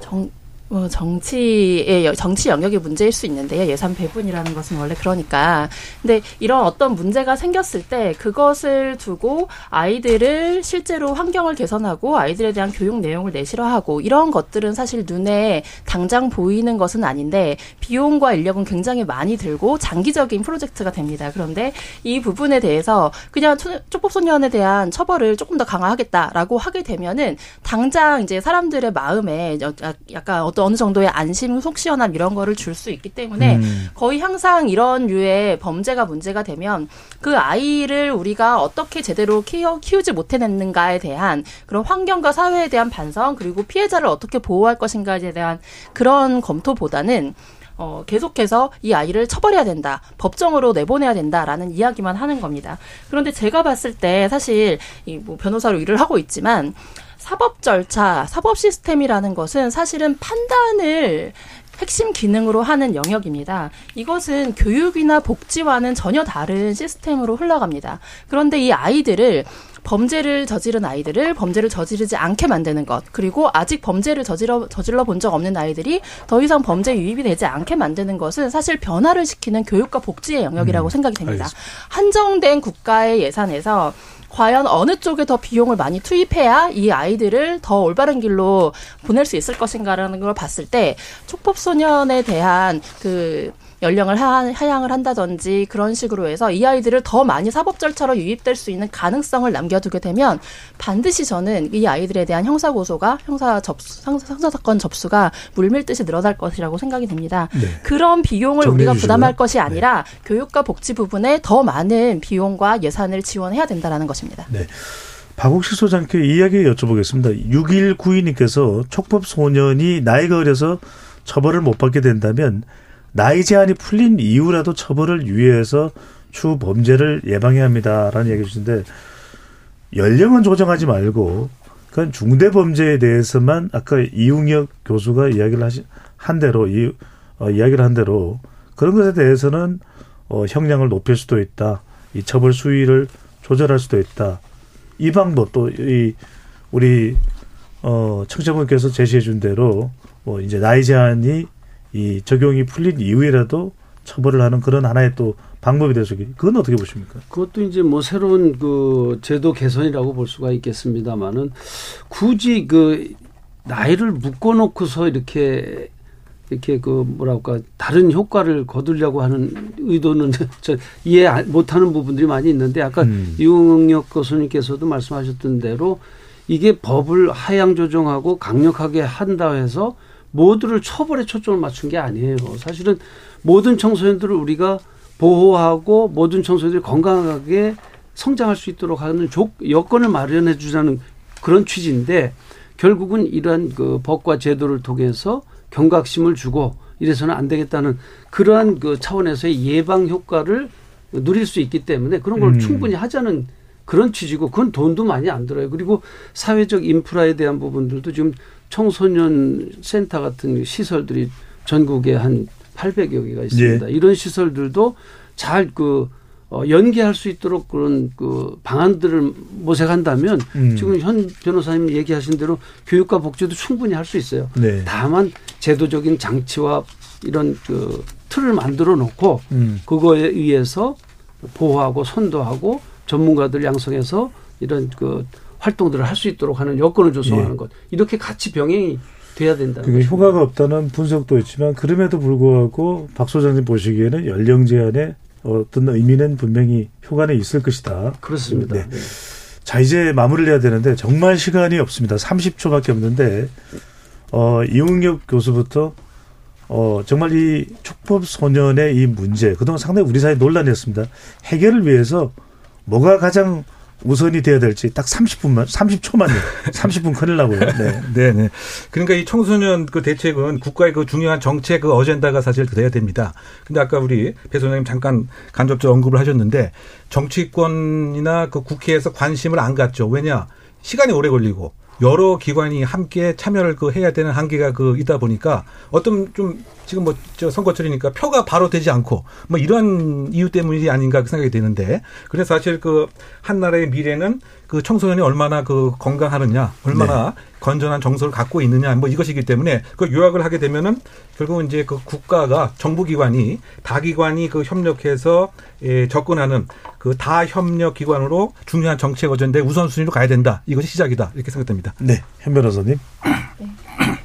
정, 뭐 정치의 정치 영역의 문제일 수 있는데요. 예산 배분이라는 것은 원래 그러니까. 근데 이런 어떤 문제가 생겼을 때 그것을 두고 아이들을 실제로 환경을 개선하고 아이들에 대한 교육 내용을 내실화하고 이런 것들은 사실 눈에 당장 보이는 것은 아닌데 비용과 인력은 굉장히 많이 들고 장기적인 프로젝트가 됩니다. 그런데 이 부분에 대해서 그냥 쪽법소년에 대한 처벌을 조금 더 강화하겠다라고 하게 되면은 당장 이제 사람들의 마음에 약간 또 어느 정도의 안심, 속 시원함 이런 거를 줄 수 있기 때문에 음. 거의 항상 이런 류의 범죄가 문제가 되면 그 아이를 우리가 어떻게 제대로 키워, 키우지 못해냈는가에 대한 그런 환경과 사회에 대한 반성 그리고 피해자를 어떻게 보호할 것인가에 대한 그런 검토보다는 어, 계속해서 이 아이를 처벌해야 된다. 법정으로 내보내야 된다라는 이야기만 하는 겁니다. 그런데 제가 봤을 때 사실 이 뭐 변호사로 일을 하고 있지만 사법 절차, 사법 시스템이라는 것은 사실은 판단을 핵심 기능으로 하는 영역입니다. 이것은 교육이나 복지와는 전혀 다른 시스템으로 흘러갑니다. 그런데 이 아이들을 범죄를 저지른 아이들을 범죄를 저지르지 않게 만드는 것 그리고 아직 범죄를 저질러 저질러 본 적 없는 아이들이 더 이상 범죄 유입이 되지 않게 만드는 것은 사실 변화를 시키는 교육과 복지의 영역이라고 음, 생각이 됩니다. 알겠습니다. 한정된 국가의 예산에서 과연 어느 쪽에 더 비용을 많이 투입해야 이 아이들을 더 올바른 길로 보낼 수 있을 것인가라는 걸 봤을 때 촉법소년에 대한 그 연령을 하향을 한다든지 그런 식으로 해서 이 아이들을 더 많이 사법 절차로 유입될 수 있는 가능성을 남겨두게 되면 반드시 저는 이 아이들에 대한 형사 고소가 형사 접수 상사 사건 접수가 물밀듯이 늘어날 것이라고 생각이 됩니다. 네. 그런 비용을 우리가 부담할 것이 아니라 네. 교육과 복지 부분에 더 많은 비용과 예산을 지원해야 된다라는 것입니다. 네. 박옥식 소장께 이야기 여쭤보겠습니다. 6192님께서 촉법 소년이 나이가 어려서 처벌을 못 받게 된다면 나이 제한이 풀린 이후라도 처벌을 유예해서 추후 범죄를 예방해야 합니다라는 얘기 주신데 연령은 조정하지 말고 그건 중대 범죄에 대해서만 아까 이웅혁 교수가 이야기를 하신 한 대로 이 어, 이야기를 한 대로 그런 것에 대해서는 어, 형량을 높일 수도 있다. 이 처벌 수위를 조절할 수도 있다. 이 방법 또 이 우리 어 청취자분께서 제시해 준 대로 뭐 이제 나이 제한이 이 적용이 풀린 이후에라도 처벌을 하는 그런 하나의 또 방법이 돼서 그건 어떻게 보십니까? 그것도 이제 뭐 새로운 그 제도 개선이라고 볼 수가 있겠습니다만은 굳이 그 나이를 묶어놓고서 이렇게 이렇게 그 뭐랄까 다른 효과를 거두려고 하는 의도는 *laughs* 저 이해 못하는 부분들이 많이 있는데 아까 음. 이웅혁 교수님께서도 말씀하셨던 대로 이게 법을 하향 조정하고 강력하게 한다 해서 모두를 처벌에 초점을 맞춘 게 아니에요. 사실은 모든 청소년들을 우리가 보호하고 모든 청소년들이 건강하게 성장할 수 있도록 하는 조, 여건을 마련해 주자는 그런 취지인데 결국은 이러한 그 법과 제도를 통해서 경각심을 주고 이래서는 안 되겠다는 그러한 그 차원에서의 예방 효과를 누릴 수 있기 때문에 그런 걸 음. 충분히 하자는 그런 취지고 그건 돈도 많이 안 들어요. 그리고 사회적 인프라에 대한 부분들도 지금 청소년 센터 같은 시설들이 전국에 한 800여 개가 있습니다. 예. 이런 시설들도 잘그 어, 연계할 수 있도록 그런 그 방안들을 모색한다면 음. 지금 현 변호사님 얘기하신 대로 교육과 복지도 충분히 할 수 있어요. 네. 다만 제도적인 장치와 이런 그 틀을 만들어 놓고 음. 그거에 의해서 보호하고 선도하고 전문가들 양성해서 이런 그 활동들을 할 수 있도록 하는 여건을 조성하는 예. 것 이렇게 같이 병행이 돼야 된다. 그게 효과가 없다는 분석도 있지만 그럼에도 불구하고 박 소장님 보시기에는 연령 제한에 어떤 의미는 분명히 효과는 있을 것이다. 그렇습니다. 네. 자 이제 마무리를 해야 되는데 정말 시간이 없습니다. 30초밖에 없는데 어, 이웅엽 교수부터 어, 정말 이 촉법 소년의 이 문제 그동안 상당히 우리 사회 논란이었습니다. 해결을 위해서 뭐가 가장 우선이 돼야 될지 딱 30분만 30초만요. 30분 *laughs* 큰일 나고요. 네. 네, 네. 그러니까 이 청소년 그 대책은 국가의 그 중요한 정책 그 어젠다가 사실 돼야 됩니다. 근데 아까 우리 배 소장님 잠깐 간접적 언급을 하셨는데 정치권이나 그 국회에서 관심을 안 갖죠. 왜냐? 시간이 오래 걸리고 여러 기관이 함께 참여를 그 해야 되는 한계가 그 있다 보니까 어떤 좀 지금 뭐 저 선거철이니까 표가 바로 되지 않고 뭐 이런 이유 때문이 아닌가 그 생각이 되는데 그래서 사실 그 한 나라의 미래는 그 청소년이 얼마나 그 건강하느냐 얼마나 건전한 정서를 갖고 있느냐 뭐 이것이기 때문에 그 요약을 하게 되면은 결국은 이제 그 국가가 정부기관이 다기관이 그 협력해서 예, 접근하는 그 다협력 기관으로 중요한 정책 어젠데 우선순위로 가야 된다 이것이 시작이다 이렇게 생각됩니다. 네, 현 변호사님. 어,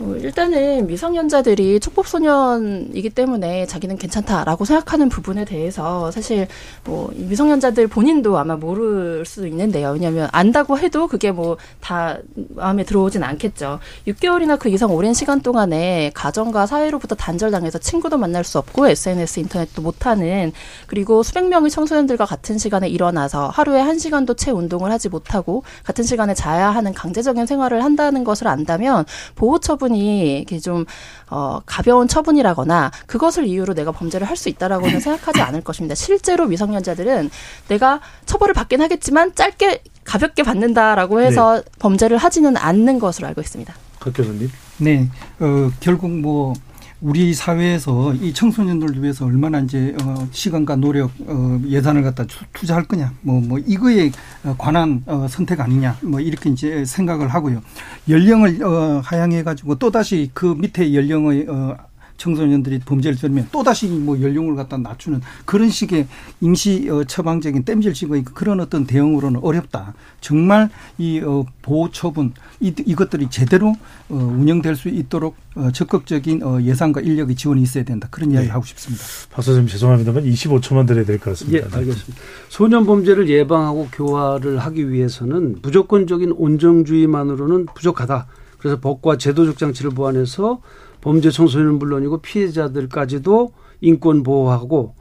일단은 미성년자들이 촉법소년이기 때문에 자기는 괜찮다라고 생각하는 부분에 대해서 사실 뭐이 미성년자들 본인도 아마 모를 수도 있는데요. 왜냐하면 안다고 해도 그게 뭐 다 마음에 들어오진 않겠죠. 6개월이나 그 이상 오랜 시간 동안에 가정과 사회로부터 단절당해서 친구도 만날 수 없고 SNS, 인터넷도 못하는 그리고 수백 명의 청소년들과 같은 시간에 일어나서 하루에 한 시간도 채 운동을 하지 못하고 같은 시간에 자야 하는 강제적인 생활을 한다는 것을 안다면 보호 처분 이 이렇게 좀 어, 가벼운 처분이라거나 그것을 이유로 내가 범죄를 할 수 있다라고는 생각하지 않을 것입니다. 실제로 미성년자들은 내가 처벌을 받긴 하겠지만 짧게 가볍게 받는다라고 해서 범죄를 하지는 않는 것으로 알고 있습니다. 박 교수님. 네, 어, 결국 뭐 우리 사회에서 이 청소년들을 위해서 얼마나 이제 어, 시간과 노력, 어, 예산을 갖다 투- 투자할 거냐, 뭐뭐 이거에 어, 관한 어, 선택 아니냐, 뭐 이렇게 이제 생각을 하고요. 연령을 어, 하향해 가지고 또 다시 그 밑에 연령의 어, 청소년들이 범죄를 저지르면 또다시 뭐 연령을 갖다 낮추는 그런 식의 임시 어, 처방적인 땜질식의 그런 어떤 대응으로는 어렵다. 정말 이 어, 보호 처분 이, 이것들이 제대로 어, 운영될 수 있도록 어, 적극적인 어, 예산과 인력의 지원이 있어야 된다. 그런 이야기 하고 싶습니다. 박 소장님 죄송합니다만 25초만 드려야 될것 예, 같습니다. 알겠습니다. 소년 범죄를 예방하고 교화를 하기 위해서는 무조건적인 온정주의만으로는 부족하다. 그래서 법과 제도적 장치를 보완해서 범죄 청소년은 물론이고 피해자들까지도 인권 보호하고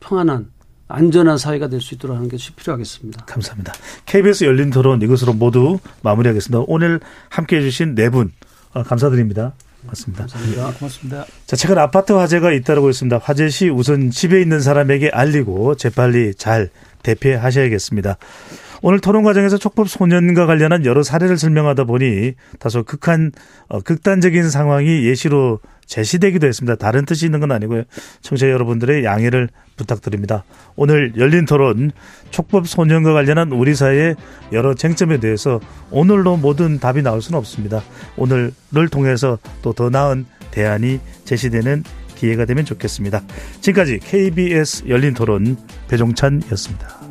평안한 안전한 사회가 될 수 있도록 하는 것이 필요하겠습니다. 감사합니다. KBS 열린 토론 이것으로 모두 마무리하겠습니다. 오늘 함께 해주신 네분 어, 감사드립니다. 맞습니다. 감사합니다. 고맙습니다. 자, 최근 아파트 화재가 잇따르고 있습니다. 화재 시 우선 집에 있는 사람에게 알리고 재빨리 잘 대피하셔야겠습니다. 오늘 토론 과정에서 촉법 소년과 관련한 여러 사례를 설명하다 보니 다소 극한 어, 극단적인 상황이 예시로 제시되기도 했습니다. 다른 뜻이 있는 건 아니고요. 청취자 여러분들의 양해를 부탁드립니다. 오늘 열린 토론 촉법 소년과 관련한 우리 사회의 여러 쟁점에 대해서 오늘로 모든 답이 나올 수는 없습니다. 오늘을 통해서 또 더 나은 대안이 제시되는 기회가 되면 좋겠습니다. 지금까지 KBS 열린 토론 배종찬이었습니다.